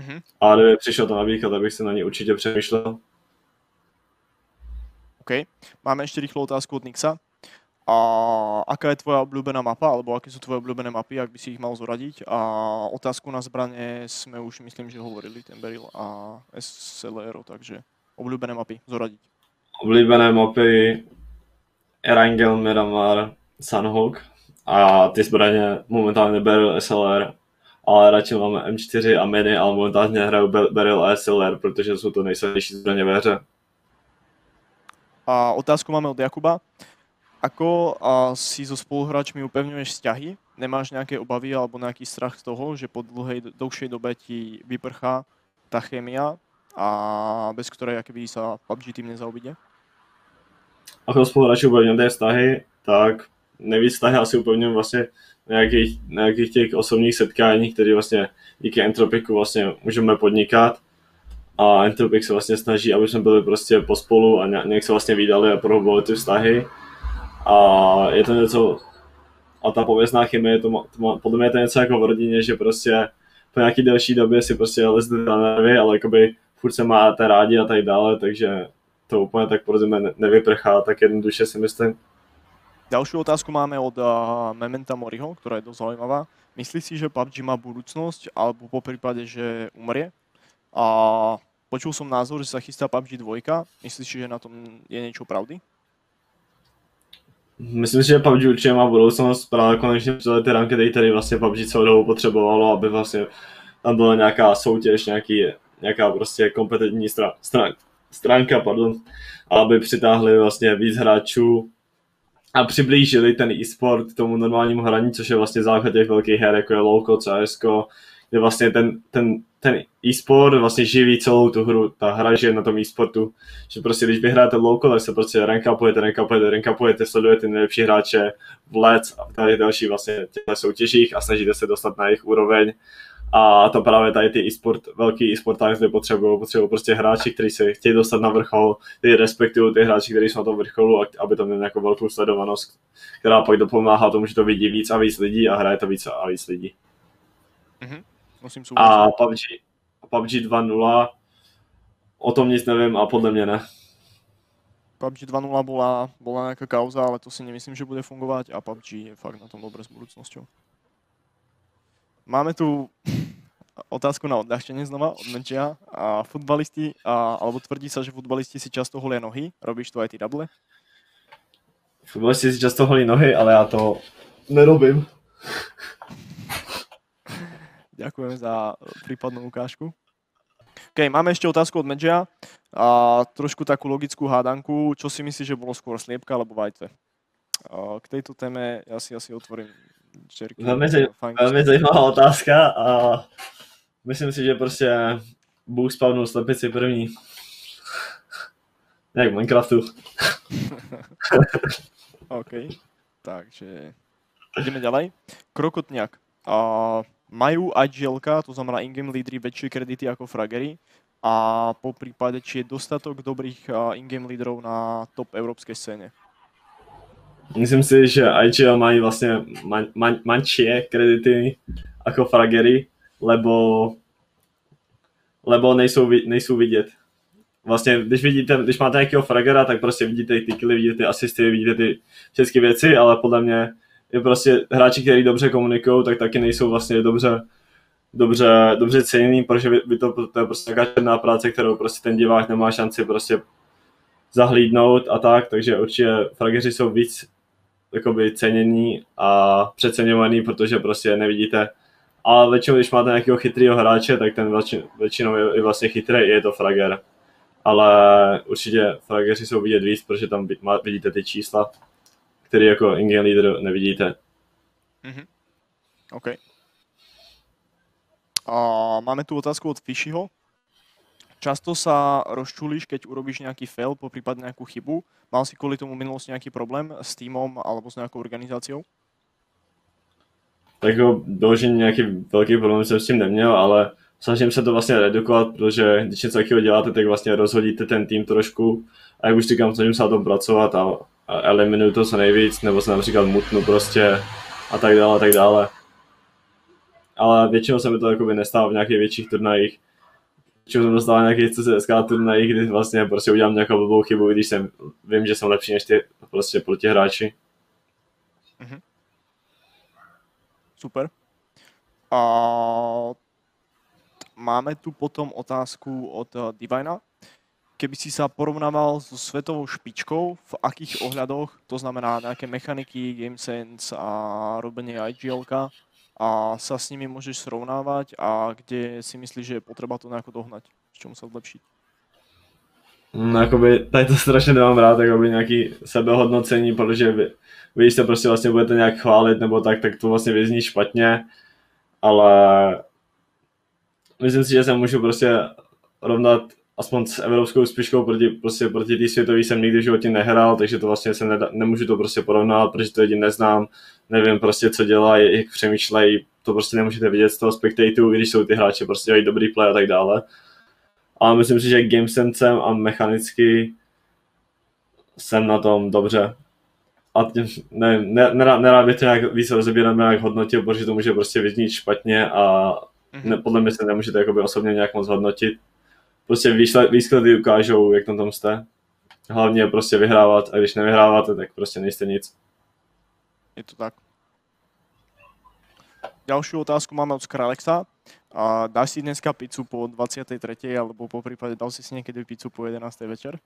Mm-hmm. A kdyby přišel ta nabídka, tak bych se na ně určitě přemýšlel. OK. Máme ešte rýchlu otázku od Nixa. A aká je tvoja obľúbená mapa, alebo aké sú tvoje obľúbené mapy, ak by si ich mal zoradiť. A otázku na zbranie sme už, myslím, že hovorili, ten Beryl a SLR, takže obľúbené mapy zoradiť. Oblíbené mapy Erangel, Miramar, Sunhawk a ty zbraně momentálně Beryl SLR, ale radši máme M4 a Mini, ale momentálně hraju Beryl a SLR, protože jsou to nejsilnější zbraně ve hře. A otázku máme od Jakuba. Ako a, si so spoluhráčmi upevňuješ vzťahy? Nemáš nejaké obavy alebo nejaký strach z toho, že po dlhej, dlhšej dobe ti vyprchá tá chémia a bez ktorej akoby sa PUBG tým nezaobíde? Ako spoluhráči upevňujem vztahy, tak vztahy asi upevňujem vlastně nějakých, nějakých těch osobních setkání, které vlastně díky Entropiku vlastně můžeme podnikat a Entropik se vlastně snaží, aby jsme byli prostě pospolu a nějak se vlastně vydali a prohlubovali ty vztahy a je to něco, a ta pověstná chemie, to, to má, podle mě je to něco jako v rodině, že prostě po nějaký delší době si prostě lezli na nervy, ale jakoby furt se máte rádi a tak dále, takže to úplně tak mě nevyprchá tak jednoduše si myslím. Ďalšiu otázku máme od uh, Mementa Moriho, ktorá je dosť zaujímavá. Myslíš si, že PUBG má budúcnosť, alebo po prípade, že umrie? A počul som názor, že sa chystá PUBG 2. Myslíš si, že na tom je niečo pravdy? Myslím si, že PUBG určitě má budoucnost, právě konečně přijeli ty ranky, tady vlastně PUBG celou dobu potřebovalo, aby vlastně tam byla nějaká soutěž, nějaký, nějaká prostě kompetentní stran, stránka, pardon, aby přitáhli vlastně víc hráčů a přiblížili ten e-sport tomu normálnímu hraní, což je vlastně základ těch velkých her, jako je LoLko, CS, kde vlastně ten, ten, ten e-sport vlastně živí celou tu hru, ta hra žije na tom e-sportu, že prostě když vyhráte local, tak se prostě rankapujete, rankapujete, rankapujete, sledujete nejlepší hráče v let a tady další vlastně těchto soutěžích a snažíte se dostat na jejich úroveň a to právě tady ty e-sport, velký e-sport zde potřebují, potřebují prostě hráči, kteří se chtějí dostat na vrchol, ty respektují ty hráči, kteří jsou na tom vrcholu, aby tam měli nějakou velkou sledovanost, která pak dopomáhá tomu, že to vidí víc a víc lidí a hraje to víc a víc lidí. Mm-hmm. Musím a PUBG, PUBG 2.0, o tom nic nevím a podle mě ne. PUBG 2.0 bola, bola nejaká kauza, ale to si nemyslím, že bude fungovať a PUBG je fakt na tom dobre s budúcnosťou. Máme tu otázku na odľahčenie znova od Menčia. A futbalisti, a, alebo tvrdí sa, že futbalisti si často holia nohy. Robíš to aj ty double? Futbalisti si často holí nohy, ale já to nerobím. Ďakujem za prípadnú ukážku. OK, máme ešte otázku od Medžia. A trošku takú logickú hádanku. Čo si myslíš, že bolo skôr sliepka alebo vajce? K tejto téme ja si asi otvorím čerky. Velmi, zaj, velmi zajímavá otázka a myslím si, že prostě Bůh spavnul slepici první. Jak v Minecraftu. OK, takže ideme ďalej. Krokotňak. A majú IGL, to znamená in-game lídry, väčšie kredity ako fragery a po prípade, či je dostatok dobrých in-game lídrov na top európskej scéne. Myslím si, že IGL mají vlastně man, man, mančie kredity jako fragery, lebo, lebo nejsou, nejsou vidět. Vlastně, když vidíte, když máte nějakého fragera, tak prostě vidíte ty killy, vidíte ty asisty, vidíte ty všechny věci, ale podle mě je prostě hráči, kteří dobře komunikují, tak taky nejsou vlastně dobře, dobře, dobře ceněný, protože by to, to je prostě taková práce, kterou prostě ten divák nemá šanci prostě zahlídnout a tak, takže určitě frageři jsou víc jakoby cenění a přeceňovaný, protože prostě nevidíte. A většinou, když máte nějakého chytrého hráče, tak ten většinou je vlastně chytrý, je to frager. Ale určitě frageři jsou vidět víc, protože tam vidíte ty čísla, které jako in leader nevidíte. Mm-hmm. OK. A máme tu otázku od Fishyho. Často sa rozčulíš, keď urobíš nejaký fail, po prípade nejakú chybu. Mal si kvôli tomu minulosti nejaký problém s týmom alebo s nejakou organizáciou? Tak jo, doložení nějaký velký problém jsem s tím neměl, ale snažím se to vlastně redukovat, protože když něco takového děláte, tak vlastně rozhodíte ten tým trošku. A jak už říkám, snažím se na tom pracovat a, a eliminuju to co nejvíc, nebo se například mutnu prostě a tak dále, a tak dále. Ale většinou se mi to jakoby nestává v nějakých větších turnajích, čemu jsem dostal nějaký CSK turnaj, kdy vlastně prostě udělám nějakou blbou chybu, když jsem, vím, že jsem lepší než ty prostě proti hráči. Super. A máme tu potom otázku od eh, Divina. Keby si sa porovnával so svetovou špičkou, v akých ohľadoch, to znamená nejaké mechaniky, game sense a robenie igl a sa s nimi môžeš srovnávať a kde si myslíš, že je potreba to nejako dohnať, v čemu sa zlepšiť? No, jakoby, tady to strašně nemám rád, jakoby nějaký sebehodnocení, protože vy, vy se prostě vlastně budete nějak chválit nebo tak, tak to vlastně vyzní špatně, ale myslím si, že se můžu prostě rovnat aspoň s evropskou spíškou proti, prostě proti té světové jsem nikdy v životě nehrál, takže to vlastně se neda, nemůžu to prostě porovnat, protože to lidi neznám, nevím prostě, co dělají, jak přemýšlejí, to prostě nemůžete vidět z toho spectatu, když jsou ty hráči prostě dělají dobrý play a tak dále. Ale myslím si, že game sensem a mechanicky jsem na tom dobře. A tím, nevím, ne, nerad, nerad bych to nějak víc rozebíráme jak hodnotil, protože to může prostě vyznít špatně a ne, podle mě se nemůžete jakoby osobně nějak moc hodnotit. Prostě výsledky ukážou, jak na tom jste. Hlavně prostě vyhrávat a když nevyhráváte, tak prostě nejste nic. Je to tak. Ďalšiu otázku máme od Skralexa. A dáš si dneska pizzu po 23. alebo po prípade dal si si niekedy pizzu po 11. večer?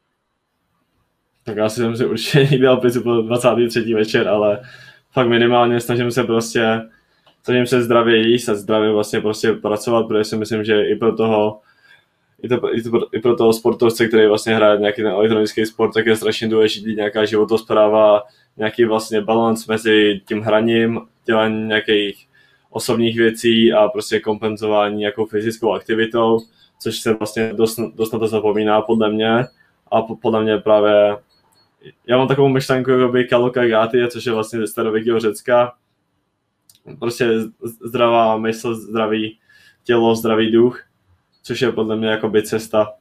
Tak já jsem si určitě někdy dal pizzu po 23. večer, ale fakt minimálně snažím se prostě snažím se zdravě jíst a zdravě vlastně prostě pracovat, protože si myslím, že i pro toho i, to, i, to, i pro toho sportovce, který vlastně hraje nějaký ten elektronický sport, tak je strašně důležitý nějaká životospráva, nějaký vlastně balans mezi tím hraním, dělání nějakých osobních věcí a prostě kompenzování jako fyzickou aktivitou, což se vlastně dost, dost na to zapomíná podle mě a podle mě právě já mám takovou myšlenku, jako by kalokagaty, což je vlastně ze starověkého Řecka. Prostě zdravá mysl, zdravý tělo, zdravý duch, což je podle mě jako by cesta.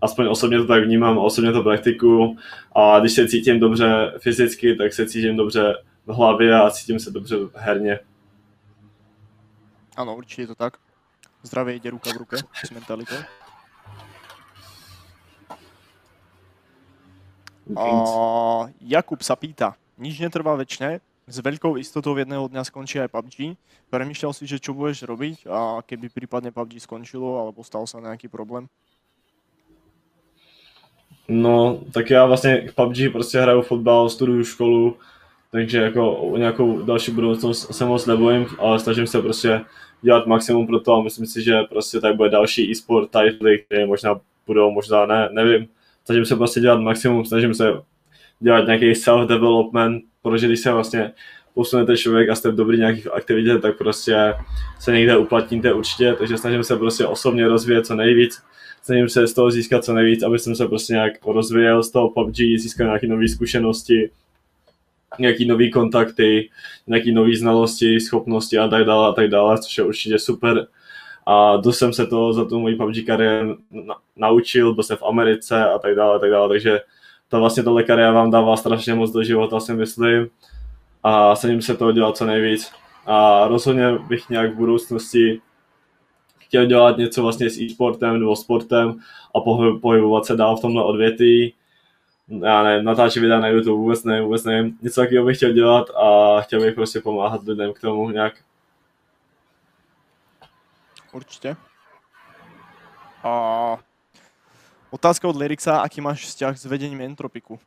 Aspoň osobně to tak vnímám, osobně to praktikuju a když se cítím dobře fyzicky, tak se cítím dobře v hlavě a cítím se dobře herně. Áno, určite je to tak. Zdravie ide ruka v ruke s mentalitou. A Jakub sa pýta, nič netrvá väčšine, s veľkou istotou jedného dňa skončí aj PUBG. Premýšľal si, že čo budeš robiť a keby prípadne PUBG skončilo alebo stal sa nejaký problém? No, tak já vlastně k PUBG prostě hraju fotbal, studuju školu, takže jako o nějakou další budoucnost se moc nebojím, ale snažím se prostě dělat maximum pro to a myslím si, že prostě tady bude další e-sport titly, které možná budou, možná ne, nevím. Snažím se prostě dělat maximum, snažím se dělat nějaký self-development, protože když se vlastně posunete člověk a jste v dobrý nějakých aktivitě, tak prostě se někde uplatníte určitě, takže snažím se prostě osobně rozvíjet co nejvíc, snažím se z toho získat co nejvíc, aby jsem se prostě nějak rozvíjel z toho PUBG, získal nějaké nové zkušenosti, nějaký nový kontakty, nějaký nový znalosti, schopnosti a tak dále a tak dále, což je určitě super. A dost jsem se to za tu moji PUBG kariéru naučil, byl jsem v Americe a tak dále a tak dále, takže to vlastně tohle kariéra vám dává strašně moc do života, si myslím. A snažím se toho dělat co nejvíc. A rozhodně bych nějak v budoucnosti chtěl dělat něco vlastně s e-sportem nebo sportem a pohybovat se dál v tomhle odvětví já nevím, natáčet videa na YouTube, vůbec nevím, vůbec nevím. Něco takového bych chtěl dělat a chtěl bych prostě pomáhat lidem k tomu nějak. Určitě. A otázka od Lyrixa, aký máš vzťah s vedením Entropiku?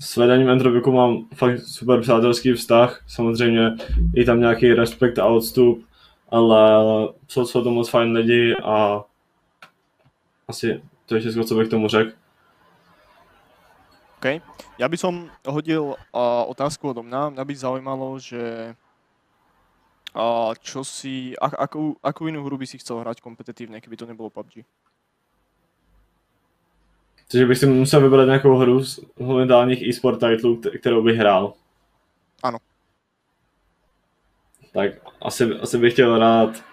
S vedením Entropiku mám fakt super přátelský vztah, samozřejmě i tam nějaký respekt a odstup, ale jsou, jsou to moc fajn lidi a asi to je všechno, co bych tomu řekl. OK. Ja by som hodil uh, otázku odo mňa. Mňa by zaujímalo, že uh, čo si, ak, akú, akú inú hru by si chcel hrať kompetitívne, keby to nebolo PUBG? Takže bych si musel vybrat nějakou hru z momentálních e-sport titlů, kterou bych hrál. Ano. Tak asi, asi bych chtěl hrát,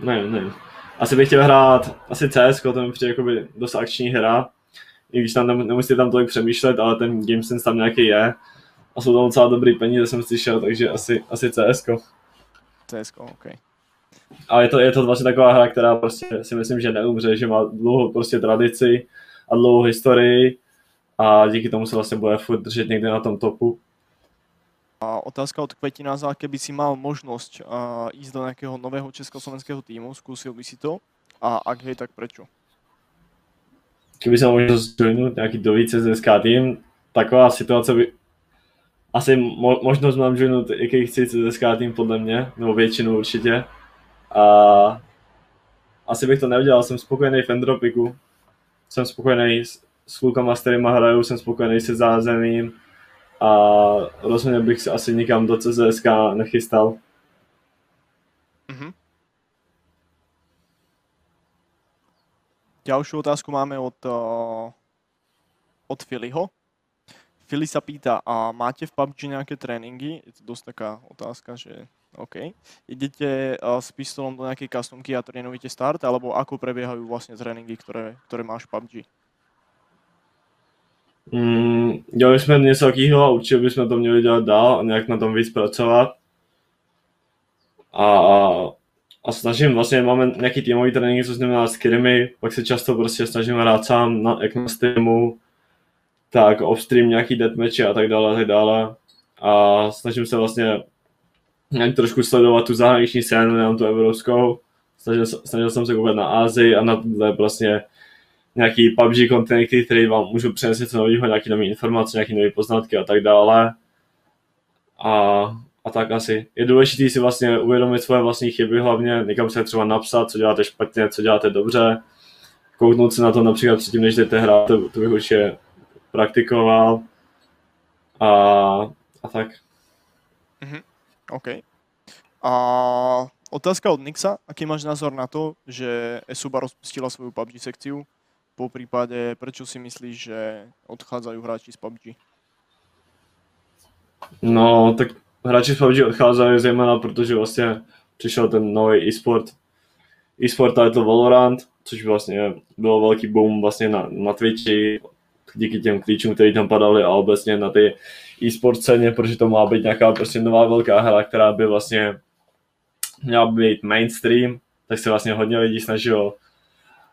nevím, nevím. Asi bych chtěl hrát asi CS, to mi přijde jakoby dost akční hra i když tam nemusíte tam tolik přemýšlet, ale ten game sense tam nějaký je. A jsou tam docela dobrý peníze, jsem slyšel, takže asi, asi CS. CS, OK. Ale je to, je to vlastně taková hra, která prostě si myslím, že neumře, že má dlouhou prostě tradici a dlouhou historii a díky tomu se vlastně bude furt držet někde na tom topu. A otázka od Kvetina, za keby si mal možnosť uh, ísť do nejakého nového československého týmu, skúsil by si to? A ak hej, tak prečo? Kdyby jsem mohl joinout nějaký do více CSK tým, taková situace by asi mo- možnost mám joinout jaký chci CSK tým podle mě, nebo většinu určitě. A asi bych to neudělal, jsem spokojený v Endropiku, jsem spokojený s, s klukama, s kterýma hraju, jsem spokojený se zázemím a rozhodně bych se asi nikam do CSK nechystal. Mhm. Ďalšiu otázku máme od, uh, od Filiho. Fili sa pýta, a máte v PUBG nejaké tréningy? Je to dosť taká otázka, že OK. Idete uh, s pistolom do nejakej customky a trénujete start, alebo ako prebiehajú vlastne tréninky, ktoré, ktoré máš v PUBG? Mm, dělali jsme něco takového a určitě bychom to měli dělat dál a nějak na tom víc pracovat. A, a, a snažím, vlastně máme nějaký týmový tréninky, co znamená s kirmy, pak se často prostě snažím hrát sám, na, jak na streamu, tak off-stream nějaký deathmatchy a tak dále a tak dále. A snažím se vlastně nějak trošku sledovat tu zahraniční scénu, nejenom tu evropskou. Snažil, snažil jsem se koukat na Ázii a na vlastně nějaký PUBG content, který vám můžu přinést něco nového, nějaké nové informace, nějaké nové poznatky a tak dále. A, a tak asi. Je důležité si vlastně uvědomit svoje vlastní chyby, hlavně někam se třeba napsat, co děláte špatně, co děláte dobře, kouknout se na to například předtím, než jdete hrát, to, to bych určitě praktikoval a, a tak. Mhm. OK. A otázka od Nixa. Aký máš názor na to, že Esuba rozpustila svoju PUBG sekciu? Po prípade, prečo si myslíš, že odchádzajú hráči z PUBG? No, tak hráči z PUBG odcházejí zejména, protože vlastně přišel ten nový e-sport, e-sport title Valorant, což vlastně bylo velký boom vlastně na, na Twitchi, díky těm klíčům, který tam padaly a obecně na ty e-sport scéně, protože to má být nějaká prostě nová velká hra, která by vlastně měla být mainstream, tak se vlastně hodně lidí snažilo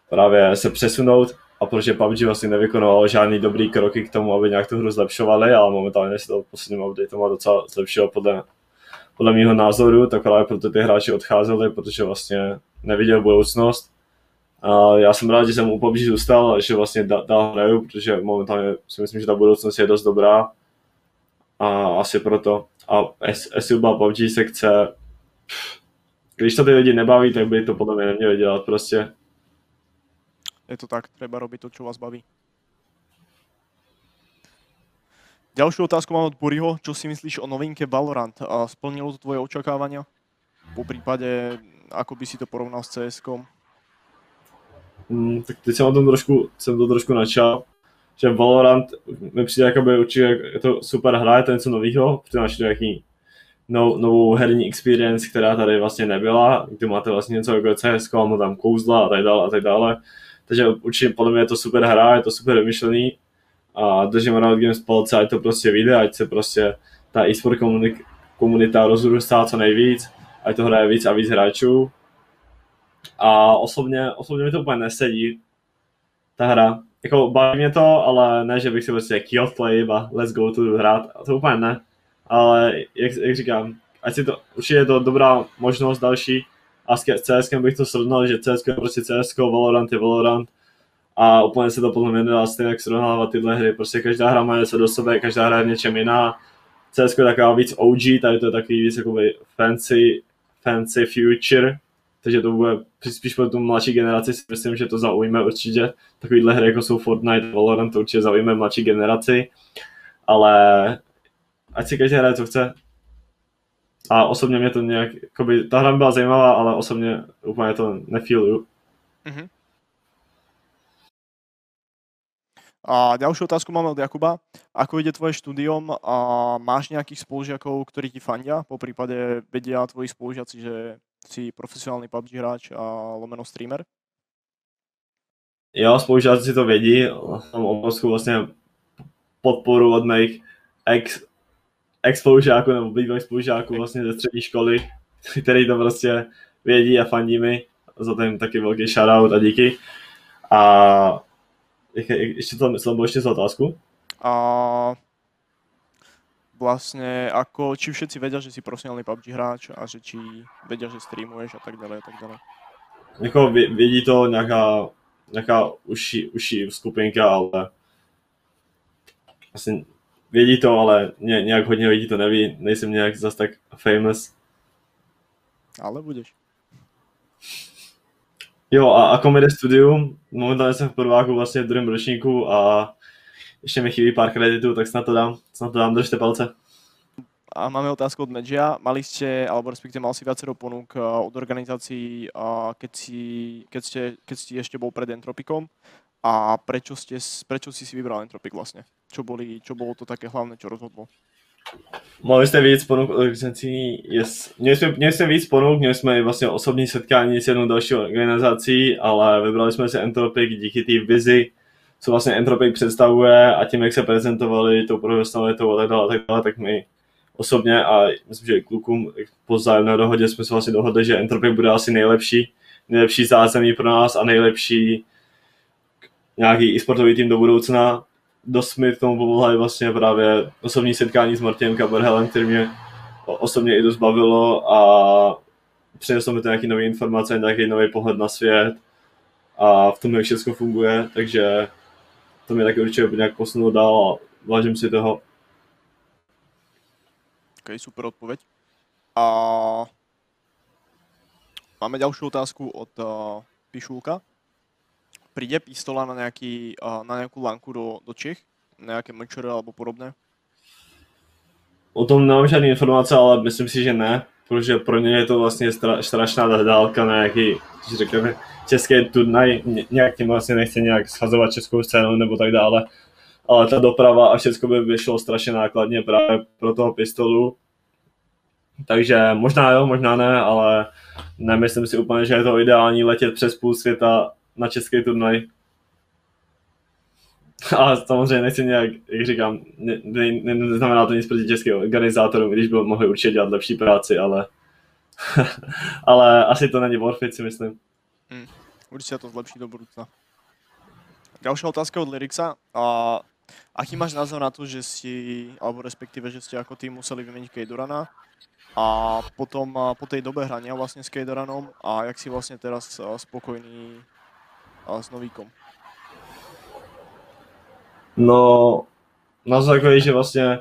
právě se přesunout a protože PUBG vlastně nevykonalo žádný dobrý kroky k tomu, aby nějak tu hru zlepšovali, ale momentálně se to posledním update má docela zlepšilo podle, podle mého názoru, tak právě proto ty hráči odcházeli, protože vlastně neviděl budoucnost. A já jsem rád, že jsem u PUBG zůstal a že vlastně dál hraju, protože momentálně si myslím, že ta budoucnost je dost dobrá. A asi proto. A SUBA PUBG sekce, když to ty lidi nebaví, tak by to podle mě neměli dělat prostě je to tak, treba robiť to, čo vás baví. Ďalšiu otázku mám od Buriho. Čo si myslíš o novinke Valorant? A splnilo to tvoje očakávania? Po prípade, ako by si to porovnal s cs mm, tak teď jsem o tom trošku, jsem to trošku načal, že Valorant mi přijde jakoby určitě, je to super hra, je to něco nového, přináší to nějaký no, novou herní experience, která tady vlastně nebyla, kdy máte vlastně něco jako CS, mám tam kouzla a tak dále a tak dále. Takže určitě podle mě je to super hra, je to super vymyšlený a držím rád Games palce, ať to prostě vyjde, ať se prostě ta e-sport komunita rozrůstá co nejvíc, ať to hraje víc a víc hráčů. A osobně, osobně mi to úplně nesedí, ta hra. Jako baví mě to, ale ne, že bych si prostě kill play a let's go to hrát, to úplně ne. Ale jak, jak říkám, ať si to, určitě je to dobrá možnost další, a s CS bych to srovnal, že CS je prostě CS, Valorant je Valorant. A úplně se to podle mě nedá stejně jak srovnávat tyhle hry, prostě každá hra má něco do sebe, každá hra je něčem jiná, CS je taková víc OG, tady to je takový víc jakoby fancy, fancy future, takže to bude spíš pro tu mladší generaci si myslím, že to zaujme určitě. Takovýhle hry jako jsou Fortnite, Valorant to určitě zaujme mladší generaci, ale ať si každý hraje, co chce, a osobně mě to nějak, jakoby, ta hra byla zajímavá, ale osobně úplně to nefíluju. Mm-hmm. A ďalšiu otázku máme od Jakuba. Ako ide tvoje štúdium a máš nejakých spolužiakov, ktorí ti fandia? Po prípade vedia tvoji spolužiaci, že si profesionálny PUBG hráč a lomeno streamer? Jo, spolužáci si to vědí, mám obrovskou vlastně podporu od mých ex ex-spolužáků nebo bývalých spolužáků vlastně ze střední školy, který to prostě vědí a fandí mi. Za to jim taky velký shoutout a díky. A ještě to, myslel, ještě za otázku? A vlastne ako, či všetci vedia, že si profesionálny PUBG hráč a že či vedia, že streamuješ a tak ďalej a tak ďalej. Jako vědí to nějaká, nějaká uší, uší skupinka, ale asi vědí to, ale ně, nějak hodně lidí to neví, nejsem nějak zas tak famous. Ale budeš. Jo, a, a Comedy Studium, momentálně jsem v prváku vlastně v druhém ročníku a ještě mi chybí pár kreditů, tak snad to dám, snad to dám, držte palce. A máme otázku od Medžia. Mali ste, alebo respektive mal si viacero ponúk eh, od organizácií, eh, keď si, keď, ste, keď si ešte bol pred Entropikom. A prečo, ste, prečo si si vybral Entropik vlastne? Čo, boli, čo bolo to také hlavné, čo rozhodlo? Mali jste víc ponuk od organizací, yes. Měli jsme, měli jsme víc ponuk, měli jsme vlastně osobní setkání s jednou další organizací, ale vybrali jsme si Entropik díky té vizi, co vlastně Entropik představuje a tím, jak se prezentovali tou profesionalitou a tak dále, tak dále, tak my osobně a myslím, že i klukům po zájemné dohodě jsme se vlastně dohodli, že Entropik bude asi nejlepší, nejlepší zázemí pro nás a nejlepší nějaký e-sportový tým do budoucna. Dost mi k tomu pomohla i vlastně právě osobní setkání s Martinem Kaberhelem, který mě osobně i dost bavilo a přineslo mi to nějaké nové informace, nějaký nový pohled na svět a v tom, jak všechno funguje, takže to mě taky určitě nějak posunulo dál a vážím si toho. OK, super odpoveď. A máme ďalšiu otázku od uh, Pišulka. Príde pistola na, nejaký, uh, na nejakú lanku do, do Čech? Nejaké mčr alebo podobné? O tom nemám žádné informace, ale myslím si, že ne, protože pro ně je to vlastně stra, strašná dálka na nějaký, když řekneme, český turnaj, nějak tím vlastně nechci nějak schazovat českou scénu nebo tak dále, ale ta doprava a všechno by vyšlo strašně nákladně právě pro toho pistolu. Takže možná jo, možná ne, ale nemyslím si úplně, že je to ideální letět přes půl světa na český turnaj. A samozřejmě nechci nějak, jak říkám, ne, ne, ne, neznamená to nic proti českým organizátorům, když by mohli určitě dělat lepší práci, ale, ale asi to není worth it, si myslím. Hmm. Určite to zlepší do budúcna. Ďalšia otázka od Lyrixa. A aký máš názor na to, že si, alebo respektíve, že ste ako tým museli vymeniť Kejdorana a potom po tej dobe hrania vlastne s Kejdoranom a jak si vlastne teraz spokojný s Novíkom? No, názor takový, že vlastně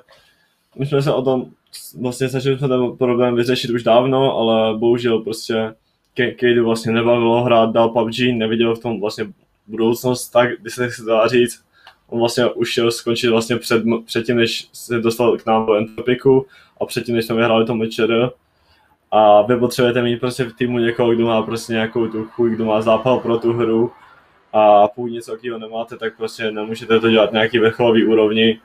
my jsme se o tom vlastně snažili jsme ten problém vyřešit už dávno, ale bohužel prostě Kejdu vlastně nebavilo hrát dál PUBG, neviděl v tom vlastně budoucnost tak, když se dá říct. On vlastně už šel skončit vlastně před, předtím, než se dostal k nám do Entropiku a předtím, než jsme vyhráli to mečer. A vy potřebujete mít prostě v týmu někoho, kdo má prostě nějakou tu chuť, kdo má zápal pro tu hru a pokud něco takového nemáte, tak prostě nemůžete to dělat nějaký vrcholový úrovni.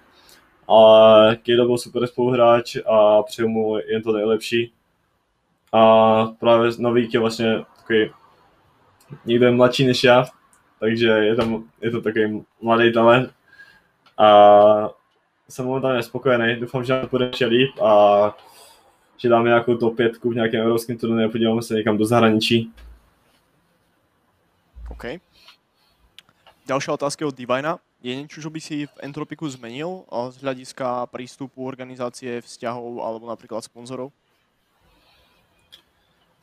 Ale Kejdo byl super spoluhráč a přeju mu jen to nejlepší. A právě Novík je vlastně takový někde mladší než já, takže je to, je to takový mladý talent. A jsem momentálně spokojený, doufám, že to bude ještě líp a že dáme nějakou top 5 v nějakém evropském turnaji a podíváme se někam do zahraničí. OK. Ďalšia otázka od Divina. Je niečo, čo by si v Entropiku zmenil z hľadiska prístupu organizácie, vzťahov alebo napríklad sponzorov?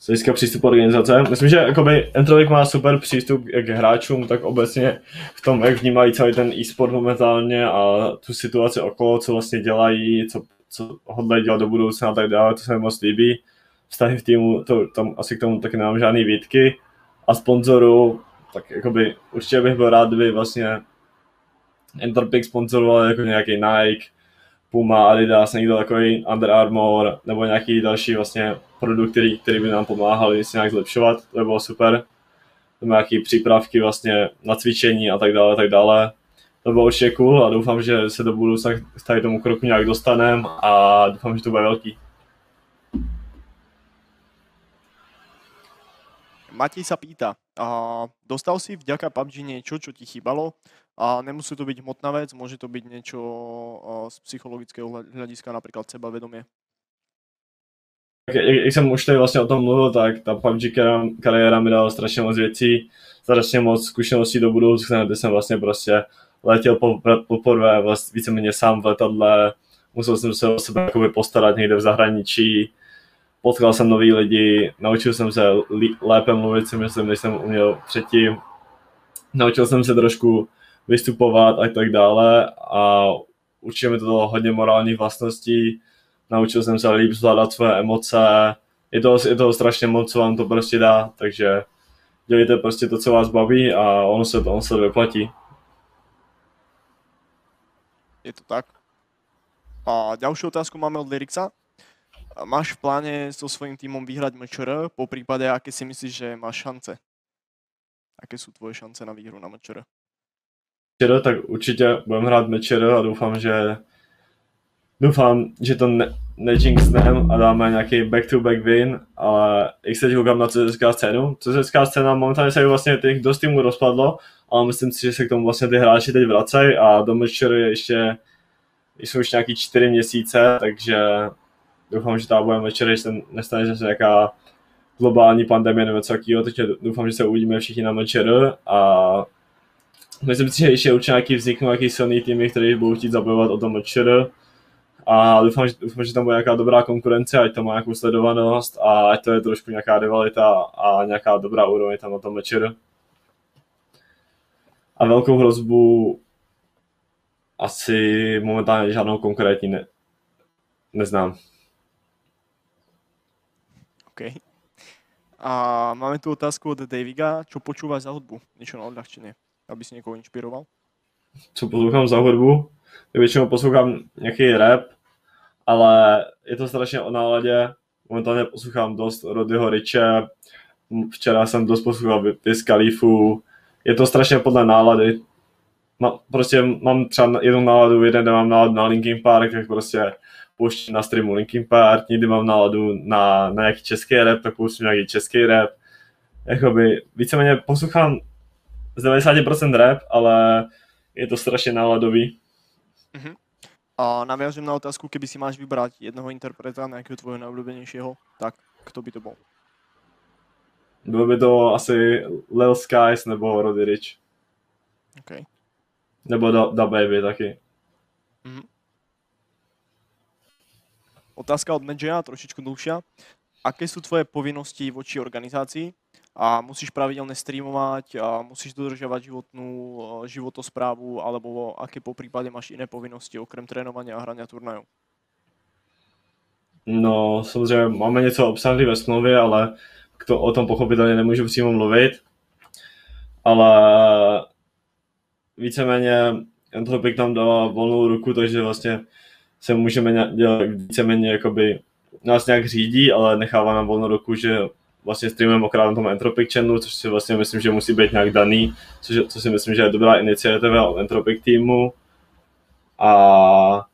z hlediska přístupu organizace. Myslím, že jakoby Entropik má super přístup k hráčům, tak obecně v tom, jak vnímají celý ten e-sport momentálně a tu situaci okolo, co vlastně dělají, co, co hodlají dělat do budoucna a tak dále, to se mi moc líbí. Vztahy v týmu, to, tam asi k tomu taky nemám žádný výtky. A sponzoru, tak jakoby určitě bych byl rád, kdyby vlastně Entropik sponzoroval jako nějaký Nike, Puma, Adidas, někdo takový Under Armour nebo nějaký další vlastně produkt, který, který by nám pomáhali se nějak zlepšovat, to by bylo super. Nebo nějaký přípravky vlastně na cvičení a tak dále, tak dále. To bylo určitě cool a doufám, že se do budoucna k tady tomu kroku nějak dostaneme a doufám, že to bude velký. Matej sa pýta, a dostal si vďaka PUBG niečo, čo ti chýbalo? A nemusí to byť hmotná vec, môže to byť niečo z psychologického hľadiska, napríklad sebavedomie. Jak, jsem už tady vlastně o tom mluvil, tak ta PUBG kariéra mi dala strašně moc věcí, strašně moc zkušeností do budoucna, kde jsem vlastně prostě letěl poprvé vlastně víceméně sám v letadle, musel jsem se o sebe postarat někde v zahraničí, potkal jsem nový lidi, naučil jsem se lépe mluvit, si myslím, než jsem uměl předtím. Naučil jsem se trošku vystupovat a tak dále a určitě mi to dalo hodně morálních vlastností. Naučil jsem se líp zvládat své emoce. Je to, je to strašně moc, co vám to prostě dá, takže dělejte prostě to, co vás baví a ono se to, ono se vyplatí. Je to tak. A ďalšiu otázku máme od Lirixa. Máš v pláne so svojím týmom vyhrať MČR, po prípade, aké si myslíš, že máš šance? Aké sú tvoje šance na výhru na MČR? MČR, tak určitě budeme hrát MČR a doufám, že doufám, že to ne, nejinxnem a dáme nějaký back-to-back win, ale jak se koukám na CSK scénu, CSK scéna momentálně se vlastně těch dost týmů rozpadlo, ale myslím si, že se k tomu vlastně ty hráči teď vracají a do MČR ještě jsou už nějaký čtyři měsíce, takže doufám, že ta budeme večer, že nestane se nějaká globální pandemie nebo co takového, takže doufám, že se uvidíme všichni na večer a myslím si, že ještě určitě nějaký vzniknou nějaký silný týmy, který budou chtít zabojovat o tom večer a doufám, že, doufám, že tam bude nějaká dobrá konkurence, ať to má nějakou sledovanost a ať to je trošku nějaká rivalita a nějaká dobrá úroveň tam na tom večer. A velkou hrozbu asi momentálně žádnou konkrétní ne, neznám. OK. A máme tu otázku od Daviga. Čo počúvaš za hudbu? Niečo na odľahčenie, aby si někoho inšpiroval? Co poslouchám za hudbu? Já většinou poslouchám nějaký rap, ale je to strašně o náladě. Momentálně poslouchám dost Rodyho Riche, včera jsem dost poslouchal Wiz Khalifu. Je to strašně podle nálady. Ma, prostě mám třeba jednu náladu, jeden den mám náladu na Linkin Park, tak prostě pouštím na streamu Linkin Park, někdy mám náladu na, na nějaký český rap, tak pouštím nějaký český rap. Jakoby víceméně poslouchám z 90% rap, ale je to strašně náladový. Uh-huh. A naviažem na otázku, keby si máš vybrať jednoho interpreta, nějakého tvojho nejobľúbenejšieho, tak kto by to byl? Byl by to asi Lil Skies nebo Roddy Rich. Okay. Nebo Da, da Baby taky. Mm-hmm. Otázka od Medžeja, trošičku dlhšia. Aké sú tvoje povinnosti voči organizácii? A musíš pravidelne streamovať, a musíš dodržiavať životnú životosprávu, alebo aké po prípade máš iné povinnosti, okrem trénovania a hrania turnajů? No, samozřejmě máme něco obsahlý ve smlouvě, ale to, o tom pochopitelně nemůžu přímo mluvit. Ale víceméně Entropik nám dala volnou ruku, takže vlastně se můžeme dělat víceméně jakoby nás nějak řídí, ale nechává nám volnou ruku, že vlastně streamujeme okrát na tom Entropic channelu, což si vlastně myslím, že musí být nějak daný, což, co si myslím, že je dobrá iniciativa od Entropic týmu. A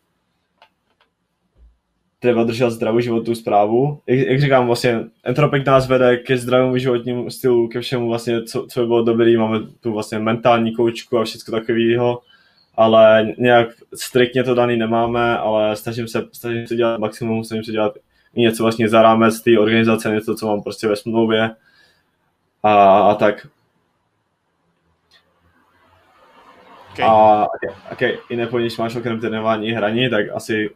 třeba držet zdravou životní zprávu. Jak, jak, říkám, vlastně Entropic nás vede ke zdravému životnímu stylu, ke všemu vlastně, co, co by bylo dobrý, máme tu vlastně mentální koučku a všechno takového, ale nějak striktně to daný nemáme, ale snažím se, snažím se dělat maximum, snažím se dělat něco vlastně za rámec té organizace, něco, co mám prostě ve smlouvě a, a tak. Okay. A okay, okay, jiné když máš okrem trénování hraní, tak asi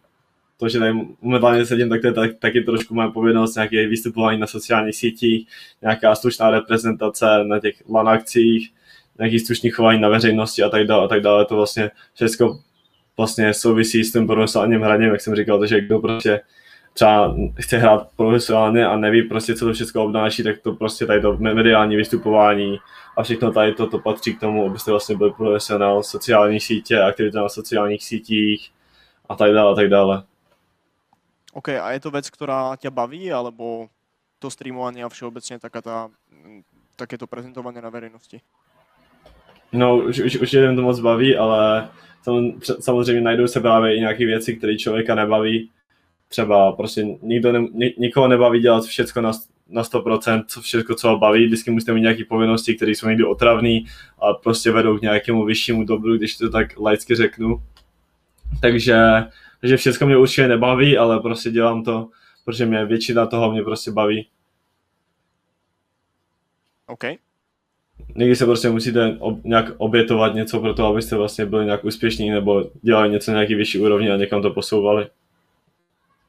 to, že tady momentálně sedím, tak to je tak, taky trošku moje povinnost, nějaké vystupování na sociálních sítích, nějaká slušná reprezentace na těch LAN akcích, nějaký slušný chování na veřejnosti a tak dále, a tak dále. To vlastně všechno vlastně souvisí s tím profesionálním hraním, jak jsem říkal, takže kdo prostě třeba chce hrát profesionálně a neví prostě, co to všechno obnáší, tak to prostě tady to mediální vystupování a všechno tady to, to patří k tomu, abyste vlastně byli profesionál, sociální sítě, aktivita na sociálních sítích a tak dále, a tak dále. OK, a je to věc, která tě baví, alebo to streamování a všeobecně taká ta, to prezentování na veřejnosti? No, už, už, už jeden to moc baví, ale samozřejmě najdou se právě i nějaké věci, které člověka nebaví. Třeba prostě nikdo ne, nikoho nebaví dělat všechno na, na 100%, co všechno, co ho baví. Vždycky musíte mít nějaké povinnosti, které jsou někdy otravné a prostě vedou k nějakému vyššímu dobru, když to tak laicky řeknu. Takže takže všechno mě určitě nebaví, ale prostě dělám to, protože mě většina toho mě prostě baví. OK. Někdy se prostě musíte ob, nějak obětovat něco pro to, abyste vlastně byli nějak úspěšní nebo dělali něco na nějaký vyšší úrovni a někam to posouvali.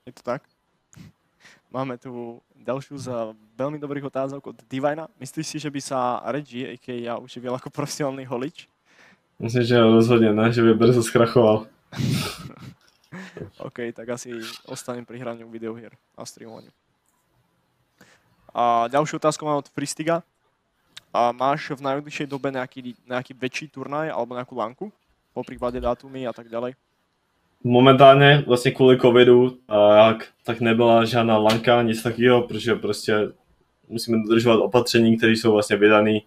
Je to tak? Máme tu ďalšiu z veľmi dobrých otázok od Divina. Myslíš si, že by sa Reggie, a.k.a. ja, uživil ako profesionálny holič? Myslím, že rozhodně ne, že by brzo zkrachoval. OK, tak asi ostanem pri hraniu videohier a streamovaniu. A ďalšiu otázku mám od Fristiga. A máš v najbližšej dobe nejaký, nejaký väčší turnaj alebo nejakú lanku? Po prípade dátumy a tak ďalej? Momentálně vlastně kvůli covidu tak, tak nebyla žádná lanka, nic takového, protože prostě musíme dodržovat opatření, které jsou vlastně vydané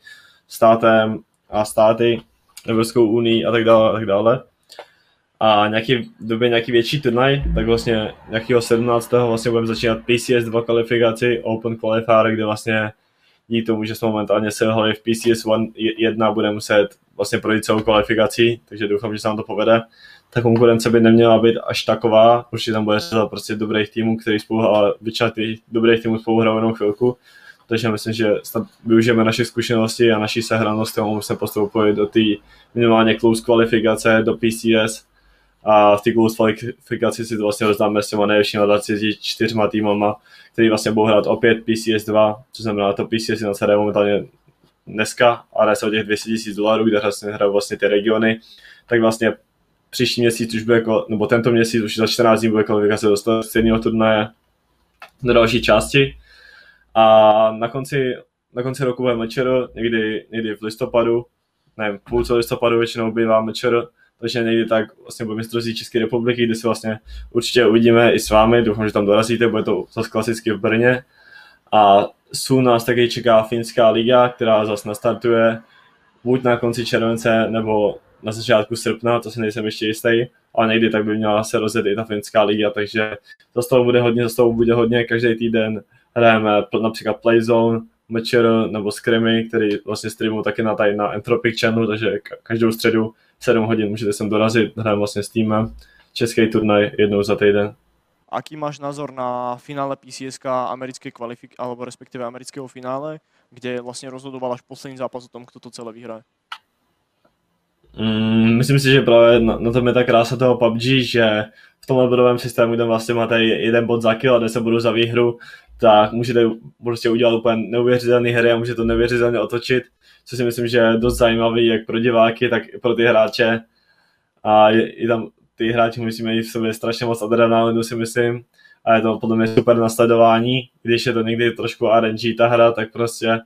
státem a státy, Evropskou unii a tak dále a tak dále. A nějaký, v době nějaký větší turnaj, tak vlastně nějakého 17. vlastně budeme začínat PCS 2 kvalifikaci, Open Qualifier, kde vlastně díky tomu, že jsme momentálně selhali v PCS 1 bude muset vlastně projít celou kvalifikací, takže doufám, že se nám to povede. Ta konkurence by neměla být až taková, určitě tam bude řada prostě dobrých týmů, který spolu, ale většina těch dobrých týmů spolu hrajou jenom chvilku, takže myslím, že snad využijeme naše zkušenosti a naší sehranost, kterou se postoupit do té minimálně close kvalifikace, do PCS, a v té kvalifikaci si to vlastně rozdáme s těma nejlepšíma 24 týmama, který vlastně budou hrát opět PCS 2, což znamená to PCS na CD momentálně dneska a hraje se o těch 200 000 dolarů, kde vlastně hrají vlastně ty regiony, tak vlastně příští měsíc už bude, nebo tento měsíc už za 14 dní bude kvalifikace do stejného turnaje do další části. A na konci, na konci roku bude mečer, někdy, někdy v listopadu, nevím, půlce listopadu většinou bývá mečer, takže někdy tak vlastně bude mistrovství České republiky, kde si vlastně určitě uvidíme i s vámi, doufám, že tam dorazíte, bude to zase klasicky v Brně. A jsou nás taky čeká Finská liga, která zase nastartuje buď na konci července nebo na začátku srpna, to si nejsem ještě jistý, ale někdy tak by měla se rozjet i ta Finská liga, takže za toho bude hodně, za toho bude hodně, každý týden hrajeme například Playzone, Matcher nebo Scrimmy, který vlastně streamují taky na, tady na Entropic channel, takže každou středu 7 hodin můžete sem dorazit, hrajeme vlastně s týmem, český turnaj jednou za týden. Aký máš názor na finále PCSK americké kvalifik, alebo respektive amerického finále, kde vlastně rozhodoval až poslední zápas o tom, kdo to celé vyhraje? Mm, myslím si, že právě na, na tom je ta krása toho PUBG, že v tomhle bodovém systému, kde vlastně máte jeden bod za kill a 10 bodů za výhru, tak můžete prostě udělat úplně neuvěřitelné hry a můžete to neuvěřitelně otočit, co si myslím, že je dost zajímavý jak pro diváky, tak i pro ty hráče. A je, je tam ty hráči musí mít v sobě strašně moc adrenalinu, si myslím. A je to podle mě super nasledování, když je to někdy trošku RNG ta hra, tak prostě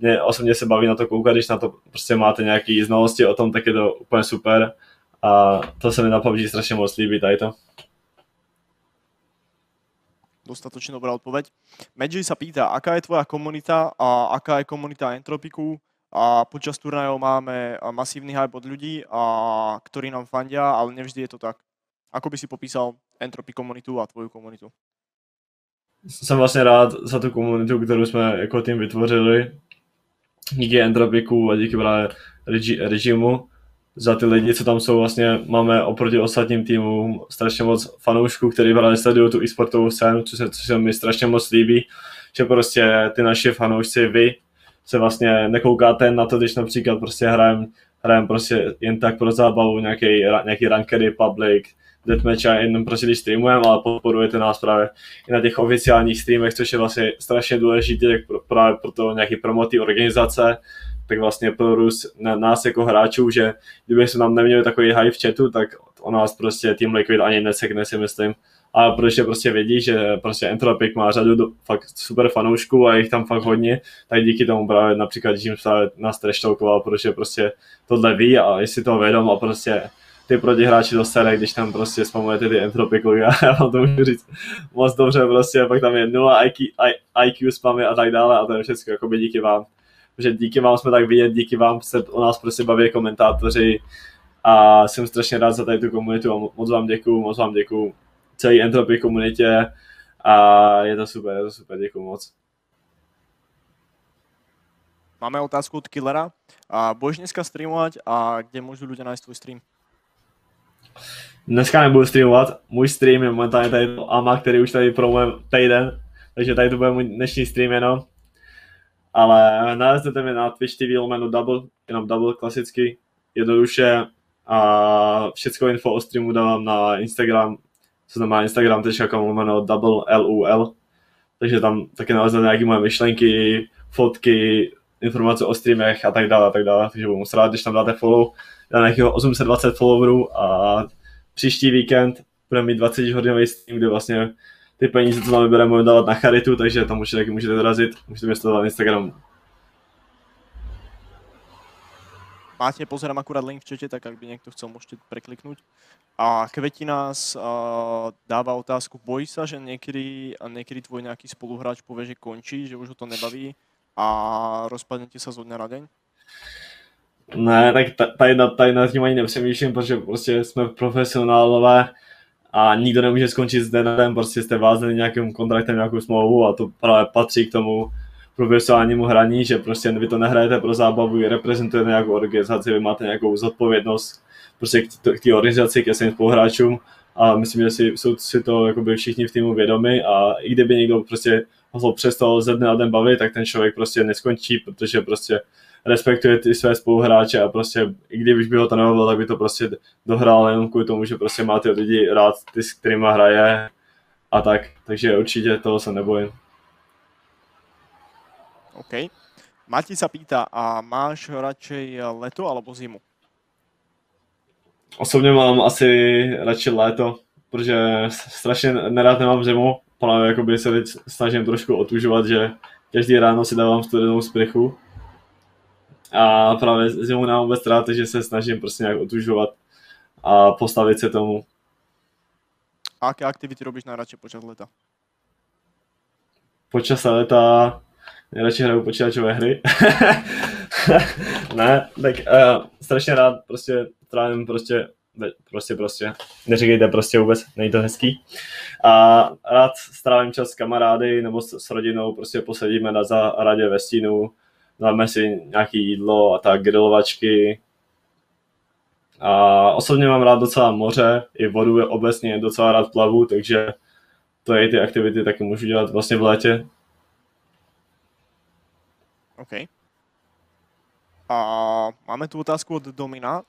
mě osobně se baví na to koukat, když na to prostě máte nějaké znalosti o tom, tak je to úplně super. A to se mi na PUBG strašně moc líbí, tady to dostatočne dobrá odpoveď. Medži sa pýta, aká je tvoja komunita a aká je komunita Entropiku a počas turnajov máme masívny hype od ľudí, a, ktorí nám fandia, ale nevždy je to tak. Ako by si popísal Entropy komunitu a tvoju komunitu? Jsem vlastně rád za tu komunitu, kterou jsme jako tým vytvořili. Díky Entropiku a díky právě režimu za ty lidi, co tam jsou, vlastně máme oproti ostatním týmům strašně moc fanoušků, kteří právě sledují tu e-sportovou scénu, což se, což se mi strašně moc líbí, že prostě ty naši fanoušci, vy, se vlastně nekoukáte na to, když například prostě hrajem, hrajem prostě jen tak pro zábavu nějaký, nějaký rankedy, public, deathmatch a jenom prostě když streamujeme, ale podporujete nás právě i na těch oficiálních streamech, což je vlastně strašně důležité pro, právě pro to nějaký promotý organizace, tak vlastně pro Rus na nás jako hráčů, že kdyby jsme tam neměli takový hype v chatu, tak o nás prostě Team Liquid ani nesekne si myslím. A protože prostě vědí, že prostě Entropic má řadu do, fakt super fanoušků a jich tam fakt hodně, tak díky tomu právě například Jim nás treštokoval, protože prostě tohle ví a jestli to vědom a prostě ty protihráči do sere, když tam prostě spamujete ty entropiku, já, já vám to můžu říct moc dobře, prostě pak tam je nula IQ, IQ spamy a tak dále a to je všechno jako by díky vám. Že díky vám jsme tak vidět, díky vám se o nás prostě baví komentátoři a jsem strašně rád za tady tu komunitu a moc vám děkuju, moc vám děkuju celý Entropy komunitě a je to super, je to super, děkuju moc. Máme otázku od Killera. A budeš dneska streamovat a kde můžu lidé najít tvůj stream? Dneska nebudu streamovat, můj stream je momentálně tady Ama, který už tady promuje týden, takže tady to bude můj dnešní stream jenom ale naleznete mě na Twitch TV lomeno double, jenom double klasicky, jednoduše a všechno info o streamu dávám na Instagram, co znamená instagram.com lomeno double LUL, takže tam taky naleznete nějaké moje myšlenky, fotky, informace o streamech a tak dále a tak dále, takže budu moc rád, když tam dáte follow, na nějakého 820 followerů a příští víkend budeme mít 20 hodinový stream, kde vlastně ty peníze, co nám vybereme, budeme dávat na charitu, takže tam určitě taky můžete dorazit, můžete mě sledovat na Instagramu. Máte, pozerám akurát link v čete, tak ak by niekto chcel, môžete prekliknúť. A Kveti nás uh, dáva otázku, bojí sa, že niekedy, niekedy tvoj nejaký spoluhráč povie, že končí, že už ho to nebaví a rozpadnete sa zo dňa na deň? Ne, tak tady, tady nad tím ani nepřemýšlím, protože prostě jsme profesionálové a nikdo nemůže skončit na den, prostě jste vázaný nějakým kontraktem, nějakou smlouvu a to právě patří k tomu profesionálnímu hraní, že prostě vy to nehrajete pro zábavu, vy reprezentujete nějakou organizaci, vy máte nějakou zodpovědnost prostě k té organizaci, ke svým spoluhráčům a myslím, že si, jsou si to jakoby všichni v týmu vědomi a i kdyby někdo prostě ho přestal ze dne na den bavit, tak ten člověk prostě neskončí, protože prostě respektuje ty své spoluhráče a prostě i kdybych by ho to nebavil, tak by to prostě dohrál jenom kvůli tomu, že prostě má ty lidi rád, ty s kterými hraje a tak, takže určitě toho se nebojím. OK. Mati sa pýta, a máš radšej leto alebo zimu? Osobně mám asi radši léto, protože strašně nerád nemám zimu, právě jakoby se teď snažím trošku otužovat, že každý ráno si dávám studenou sprchu a právě zimu nám vůbec rád, takže se snažím prostě nějak otužovat a postavit se tomu. A jaké aktivity robíš najradšej počas leta? Počas leta nejradši hraju počítačové hry. ne, tak uh, strašně rád prostě trávím prostě prostě prostě, neříkejte prostě vůbec, není to hezký. A rád strávím čas s kamarády nebo s, s rodinou, prostě posedíme na zahradě ve stínu, dáme si nějaké jídlo a tak, grilovačky. A osobně mám rád docela moře, i vodu je obecně docela rád plavu, takže to je ty aktivity taky můžu dělat vlastně v létě. OK. A máme tu otázku od Domina,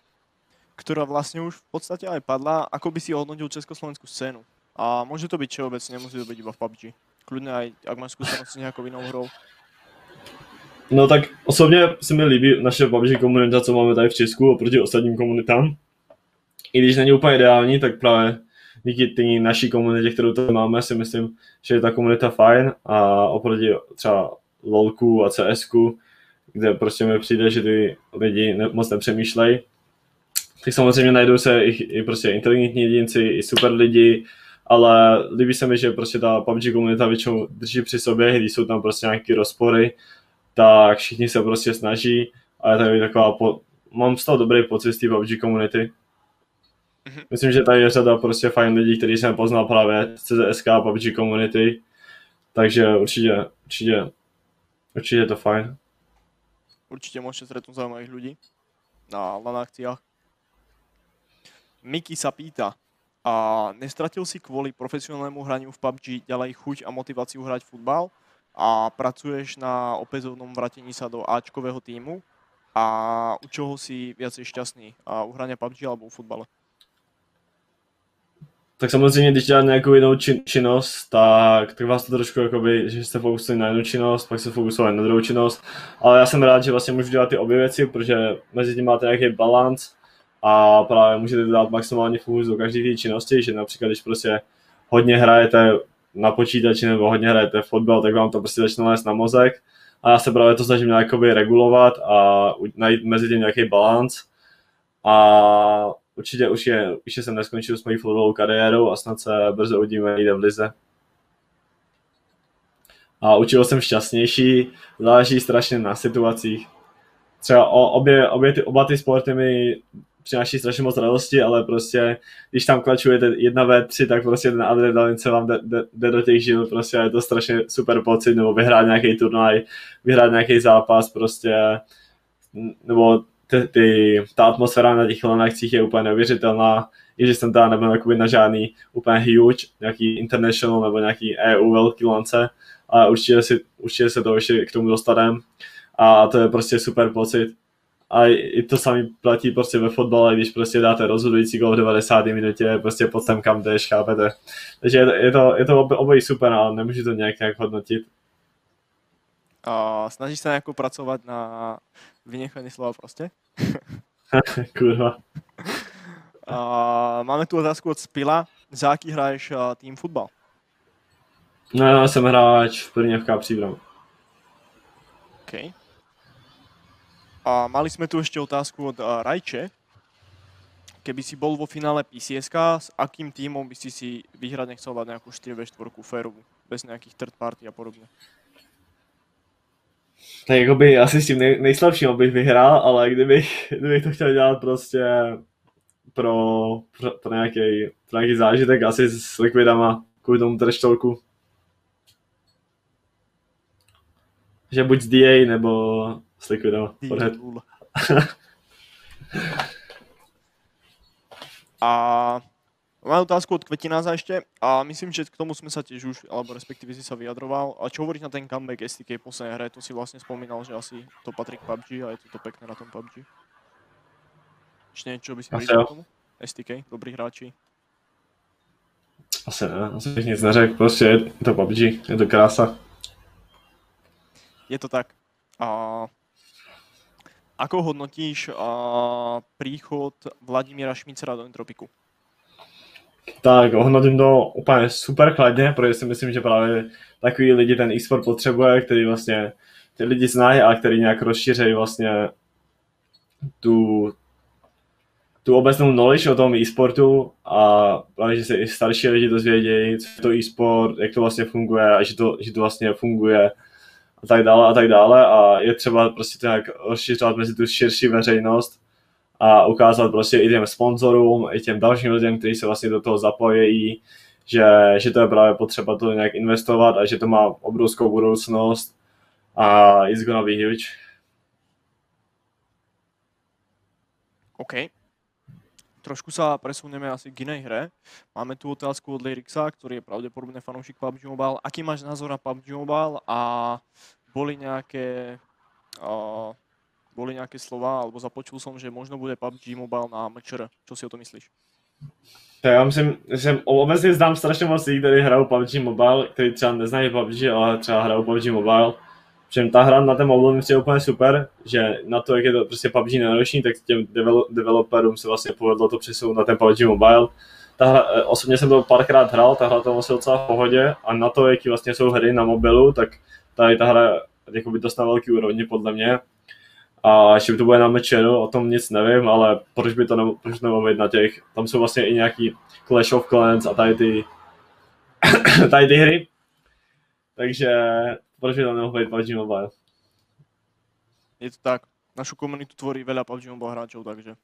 ktorá vlastne už v podstate aj padla. Ako by si hodnotil československú scénu? A môže to byť všeobecne, nemusí to byť iba v PUBG. Kľudne aj, ak máš skúsenosti s nejakou inou hrou. No tak osobně se mi líbí naše PUBG komunita, co máme tady v Česku oproti ostatním komunitám. I když není úplně ideální, tak právě díky té naší komunitě, kterou tady máme, si myslím, že je ta komunita fajn a oproti třeba LOLku a CSku, kde prostě mi přijde, že ty lidi ne, moc nepřemýšlejí, tak samozřejmě najdou se i, i prostě inteligentní jedinci, i super lidi, ale líbí se mi, že prostě ta PUBG komunita většinou drží při sobě, když jsou tam prostě nějaké rozpory, tak všichni se prostě snaží a je tady taková, po, mám z toho dobrý pocit z té PUBG komunity. Mhm. Myslím, že tady je řada prostě fajn lidí, který jsem poznal právě CZSK a PUBG komunity, takže určitě, určitě, určitě je to fajn. Určitě můžete stretnout zaujímavých lidí na LAN akciách. Miky sa pýta, a nestratil si kvôli profesionálnemu hraniu v PUBG ďalej chuť a motiváciu hrať futbal a pracuješ na opätovnom vratení sa do Ačkového týmu a u čoho si viacej šťastný? A u hrania PUBG alebo u futbale? Tak samozřejmě, když děláte nějakou jinou čin, činnost, tak, tak vás to trošku jakoby, že jste fokusovali na jednu činnost, pak se fokusovali na druhou činnost, ale já jsem rád, že vlastně můžu dělat ty obě věci, protože mezi tím máte nějaký balans a právě můžete dát maximálně fokus do každé té činnosti, že například když prostě hodně hrajete na počítači nebo hodně hrajete fotbal, tak vám to prostě začne lézt na mozek. A já se právě to snažím nějakoby regulovat a najít mezi tím nějaký balans. A určitě už, je, už jsem neskončil s mojí fotbalovou kariérou a snad se brzo uvidíme někde v lize. A učil jsem šťastnější, záleží strašně na situacích. Třeba obě, obě ty, oba ty sporty mi přináší strašně moc radosti, ale prostě, když tam klačujete jedna v 3 tak prostě ten adrenalin se vám jde do těch žil, prostě je to strašně super pocit, nebo vyhrát nějaký turnaj, vyhrát nějaký zápas, prostě, nebo ty, ty, ta atmosféra na těch lanakcích je úplně neuvěřitelná, i že jsem tam nebyl jakoby na žádný úplně huge, nějaký international nebo nějaký EU velký lance, ale určitě, si, určitě se to ještě k tomu dostaneme a to je prostě super pocit. A i to samý platí prostě ve fotbale, když prostě dáte rozhodující gol v 90. minutě, prostě pod sem kam jdeš, chápete. Takže je to, je to, je to obojí super, ale nemůžu to nějak, nějak hodnotit. A snažíš se nějak pracovat na vynechaní slova prostě? Kurva. A máme tu otázku od Spila. Za jaký hraješ tým fotbal? No já jsem hráč v Brněvka Příbram. OK. A mali sme tu ešte otázku od uh, Rajče. Keby si bol vo finále PCSK, s akým týmom by si si vyhrať nechcel mať nejakú 4v4 férovú, bez nejakých third party a podobně? Tak jakoby asi s tím nej, nejslabším bych vyhrál, ale kdybych, kdybych to chtěl dělat prostě pro, pro, pro, nějaký, pro nějaký zážitek, asi s likvidama kvůli tomu treštolku. Že buď s DA nebo s likvidama. a Mám otázku od Kvetináza ešte a myslím, že k tomu sme sa tiež už, alebo respektíve si sa vyjadroval. A čo hovoríš na ten comeback STK v poslednej hre? To si vlastne spomínal, že asi to patrí k PUBG a je to, to pekné na tom PUBG. Ešte niečo by si k tomu? STK, dobrý hráči. Asi ne, asi bych nic neřekl, prostě je to PUBG, je to krása. Je to tak. A ako hodnotíš a, príchod Vladimíra Šmícera do Entropiku? Tak hodnotím to úplně super kladně, protože si myslím, že právě takový lidi ten e-sport potřebuje, který vlastně ty lidi znají a který nějak rozšířejí vlastně tu, tu obecnou knowledge o tom e-sportu a právě, že se i starší lidi dozvědějí, co je to e-sport, jak to vlastně funguje a že to, že to vlastně funguje a tak dále a tak dále. A je třeba prostě to nějak rozšiřovat mezi tu širší veřejnost a ukázat prostě i těm sponzorům, i těm dalším lidem, kteří se vlastně do toho zapojí, že, že to je právě potřeba to nějak investovat a že to má obrovskou budoucnost a it's gonna be huge. OK. Trošku sa presunieme asi k inej hre. Máme tu otázku od Lyrixa, ktorý je pravdepodobne fanúšik PUBG Mobile. Aký máš názor na PUBG Mobile a boli nejaké uh, boli nejaké slova, alebo započul som, že možno bude PUBG Mobile na MČR. Čo si o to myslíš? Já myslím, že obecně znám strašně moc lidí, kteří hrajou PUBG Mobile, kteří třeba neznají PUBG, ale třeba hrajou PUBG Mobile. Že ta hra na ten mobil mi úplně super, že na to, jak je to prostě PUBG náročný, tak těm developerům se vlastně povedlo to přesunout na ten PUBG Mobile. Ta hra, eh, osobně jsem to párkrát hrál, ta hra to vlastně docela v pohodě a na to, jaký vlastně jsou hry na mobilu, tak tady ta hra jako by dost na velký úrovni podle mě a ještě to bude na mečeru, o tom nic nevím, ale proč by to ne, proč nemohlo na těch, tam jsou vlastně i nějaký Clash of Clans a tady ty, tady ty hry, takže proč by to nemohlo být PUBG Mobile? Je to tak, našu komunitu tvorí veľa PUBG Mobile hráčov, takže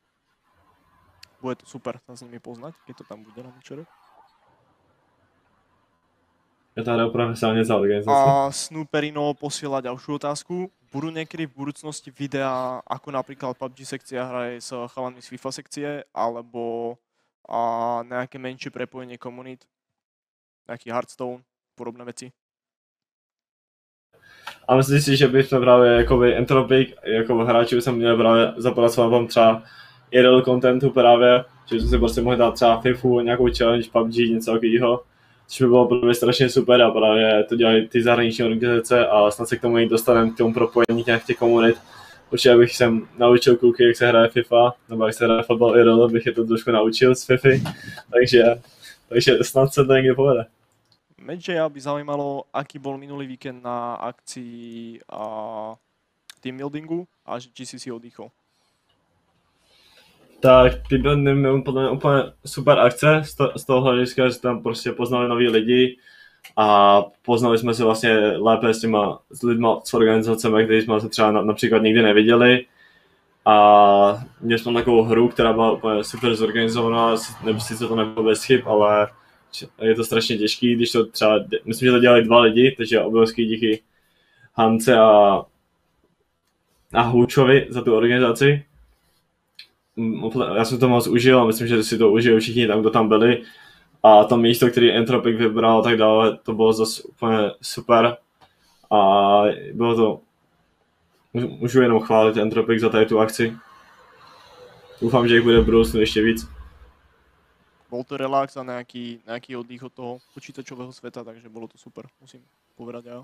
bude to super sa s nimi poznať, keď to tam bude na mečeru. Je to hra profesionálne za organizáciu. A Snooperino posiela ďalšiu otázku. Budú niekedy v budúcnosti videá, ako napríklad PUBG sekcia hraje s chalami z FIFA sekcie, alebo a nejaké menšie prepojenie komunít, nejaký Hearthstone, podobné veci? A myslím si, že bychom právě jakoby Entropic, jako hráči jsme měli právě zapracovat vám třeba IRL contentu právě, že jsme si prostě mohli dát třeba FIFU, nějakou challenge, PUBG, něco takového což by bylo pro mě strašně super a právě to dělají ty zahraniční organizace a snad se k tomu i dostaneme, k tomu propojení nějak těch komunit. Určitě bych jsem naučil kluky, jak se hraje FIFA, nebo jak se hraje fotbal i rolo, bych je to trošku naučil z FIFA, takže, takže snad se to někdy povede. Medže, by zaujímalo, aký bol minulý víkend na akcii a team buildingu a či si si oddychol tak ty byly podle mě úplně super akce z, to, z toho hlediska, že tam prostě poznali noví lidi a poznali jsme se vlastně lépe s těma s lidma, s organizacemi, kteří jsme se třeba například nikdy neviděli. A měli jsme takovou hru, která byla úplně super zorganizovaná, nebo sice to nebylo bez chyb, ale je to strašně těžký, když to třeba, myslím, že to dělali dva lidi, takže obrovský díky Hance a, a Hůčovi za tu organizaci já jsem to moc užil a myslím, že si to užili všichni tam, kdo tam byli. A to místo, který Entropic vybral a tak dále, to bylo zase úplně super. a bylo to, můžu jenom chválit Entropic za tady tu akci. Doufám, že jich bude v budoucnu ještě víc. Bol to relax a nejaký, nejaký oddych od toho počítačového sveta, takže bolo to super, musím povedať ja.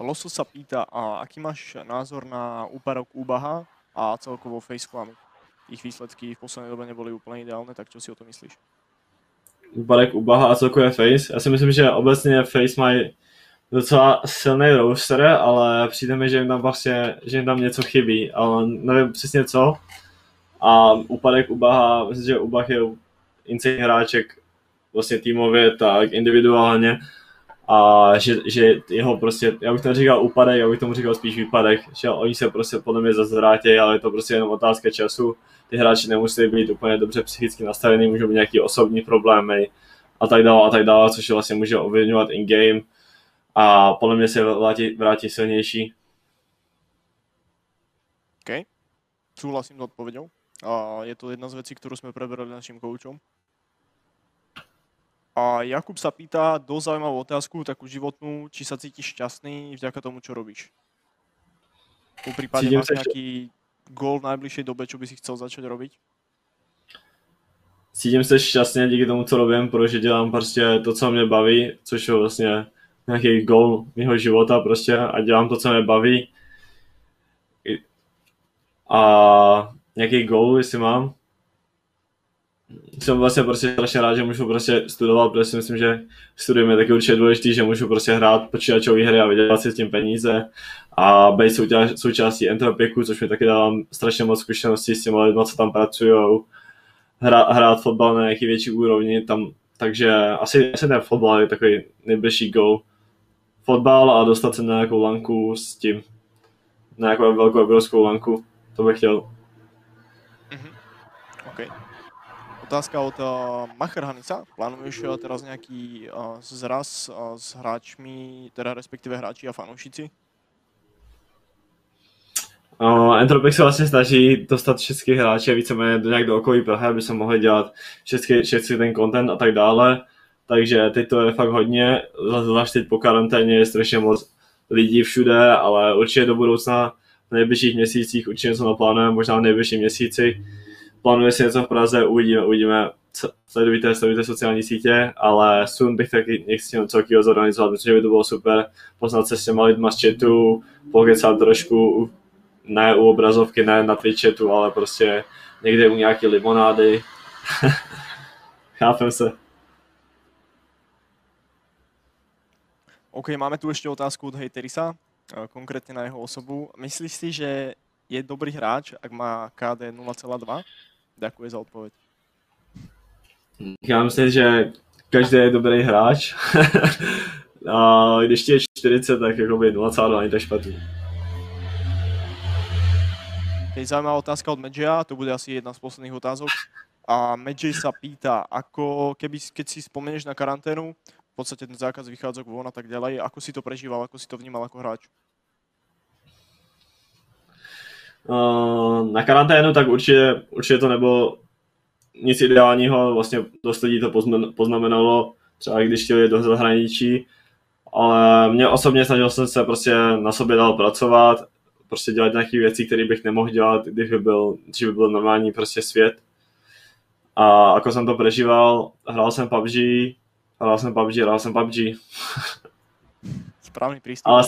Loso sa pýta, a aký máš názor na úparok Ubaha a celkovo Faceclamu? Ich výsledky v poslednej dobe neboli úplne ideálne, tak čo si o to myslíš? Úpadek Ubaha a celkově Face. Já si myslím, že obecně Face mají docela silný roster, ale přijde mi, že jim tam vlastně, že jim tam něco chybí, ale nevím přesně co. A úpadek Ubaha, myslím, že Ubah je insane hráček vlastně týmově, tak individuálně a že, že jeho prostě, já bych to říkal úpadek, já bych tomu říkal spíš výpadek, že oni se prostě podle mě zazvrátějí, ale je to prostě jenom otázka času. Ty hráči nemusí být úplně dobře psychicky nastavený, můžou mít nějaký osobní problémy a tak dále a tak dále, což vlastně může ovlivňovat in-game a podle mě se vrátí, vrátí silnější. OK, súhlasím s odpovedou. A je to jedna z vecí, ktorú sme preberali našim koučom. A Jakub sa pýta dosť zaujímavú otázku, takú životnú, či sa cítiš šťastný vďaka tomu, čo robíš. Po prípade Cítim máš sa nejaký gól v najbližšej dobe, čo by si chcel začať robiť? Cítím se šťastně díky tomu, co robím, protože dělám prostě to, co mě baví, což je vlastně nějaký goal mého života prostě a dělám to, co mě baví. A nějaký goal, jestli mám. Jsem vlastně prostě strašně rád, že můžu prostě studovat, protože si myslím, že studium je taky určitě důležitý, že můžu prostě hrát počítačové hry a vydělat si s tím peníze a být součástí, Entropiku, což mi taky dávám strašně moc zkušeností s těmi lidmi, co tam pracují, hrát, hrát fotbal na nějaký větší úrovni, tam, takže asi, asi ten fotbal je takový nejbližší goal. Fotbal a dostat se na nějakou lanku s tím, na nějakou velkou evropskou lanku, to bych chtěl. OK. Otázka od uh, Macher Hanisa. Plánuješ uh, teraz nejaký uh, zraz uh, s hráčmi, teda respektíve hráči a fanoušíci? Uh, Entropic se vlastně snaží dostat všechny hráče víceméně do nějak do okolí Prahy, aby se mohli dělat všechny, všechny ten content a tak dále. Takže teď to je fakt hodně, zvlášť teď po karanténě je strašně moc lidí všude, ale určitě do budoucna v nejbližších měsících určitě něco naplánujeme, možná v nejbližším měsíci. Plánuje si něco v Praze, uvidíme, uvidíme, sledujte, sledujte sociální sítě, ale soon bych taky nechci něco takového zorganizovat, myslím, že by to bylo super, poznat se s těma lidma z chatu, pokecat trošku, ne u obrazovky, ne na Twitchetu, ale prostě někde u nějaký limonády. Chápem se. OK, máme tu ešte otázku od Hejterisa, uh, konkrétne na jeho osobu. Myslíš si, že je dobrý hráč, ak má KD 0,2? Ďakujem za odpoveď. Já myslím, že každý je dobrý hráč. a když ti je 40, tak jakoby 0,2 není tak špatný. Keď zaujímavá otázka od Medžia, to bude asi jedna z posledných otázok. A Medžej sa pýta, ako keby, keď si spomenieš na karanténu, v podstate ten zákaz vychádzok von a tak ďalej, ako si to prežíval, ako si to vnímal ako hráč? Uh, na karanténu, tak určitě, určitě to nebylo nic ideálního, vlastně dost lidí to poznamenalo, třeba když chtěli do zahraničí, ale mě osobně snažil jsem se prostě na sobě dál pracovat, prostě dělat nějaké věci, které bych nemohl dělat, když by byl, když by byl normální prostě svět. A jako jsem to prežíval, hrál jsem PUBG, hrál jsem PUBG, hrál jsem PUBG. Správný prístup, Ale.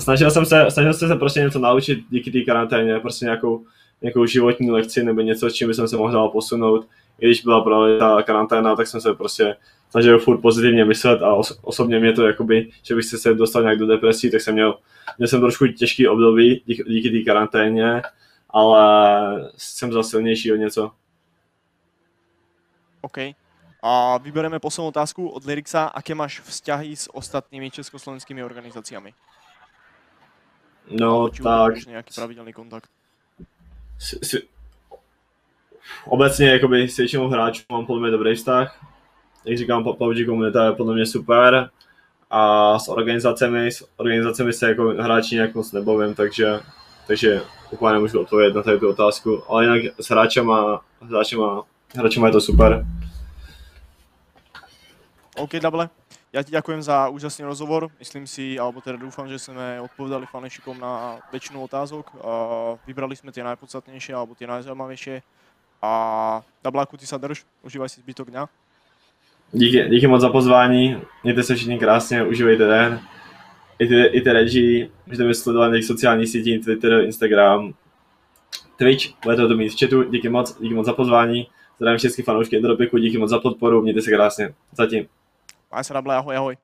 Snažil jsem se, snažil jsem se prostě něco naučit díky té karanténě, prostě nějakou, nějakou životní lekci nebo něco, čím bych se mohl dál posunout. I když byla právě ta karanténa, tak jsem se prostě snažil furt pozitivně myslet a os- osobně mě to jakoby, že bych se dostal nějak do depresí, tak jsem měl, měl jsem trošku těžký období díky, díky té karanténě, ale jsem za silnější o něco. OK. A vybereme poslednú otázku od Lyrixa. Aké máš vzťahy s ostatnými československými organizáciami? No tak, nejaký pravidelný kontakt? si, si, obecně jakoby s většinou hráčů mám podle mě dobrý vztah. Jak říkám, PUBG komunita je podle mě super. A s organizacemi, s organizacemi se jako hráči nějak moc nebavím, takže, takže úplně nemůžu odpovědět na tady tu otázku. Ale jinak s hráčema, s hráčema, hráčema je to super. OK, Double. Ja ti ďakujem za úžasný rozhovor. Myslím si, alebo teda dúfam, že sme odpovedali fanúšikom na väčšinu otázok. Vybrali sme tie najpodstatnejšie alebo tie najzaujímavejšie. A na Blaku ty sa drž, užívaj si zbytok dňa. Díky, díky moc za pozvání, mějte se všichni krásně, užívejte den. I ty, i ty režii, můžete mě sledovat na těch sociálních sítích, Twitter, Instagram, Twitch, budete to mít v chatu, díky moc, díky moc za pozvání. Zdravím všechny fanoušky Entropiku, díky moc za podporu, mějte se krásně. Zatím. Maj sa Rable, ahoj, ahoj.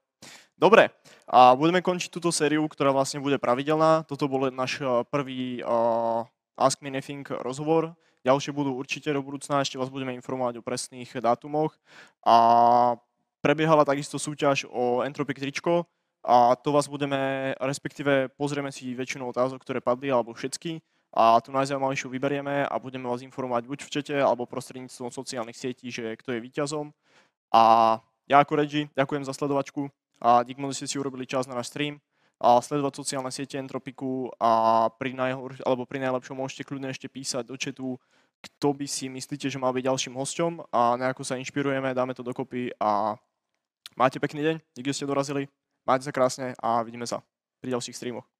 Dobre, a budeme končiť túto sériu, ktorá vlastne bude pravidelná. Toto bol náš eh, prvý uh, Ask Me Anything rozhovor. Ďalšie budú určite do budúcna, ešte vás budeme informovať o presných dátumoch. A prebiehala takisto súťaž o Entropic tričko a to vás budeme, respektíve pozrieme si väčšinu otázok, ktoré padli, alebo všetky a tu najzaujímavejšiu vyberieme a budeme vás informovať buď v čete, alebo prostredníctvom sociálnych sietí, že kto je víťazom. A ja ako Regi ďakujem za sledovačku a dík moc, že si urobili čas na náš stream a sledovať sociálne siete Entropiku a pri, najhor, alebo pri najlepšom môžete kľudne ešte písať do chatu, kto by si myslíte, že má byť ďalším hosťom a nejako sa inšpirujeme, dáme to dokopy a máte pekný deň, že ste dorazili, majte sa krásne a vidíme sa pri ďalších streamoch.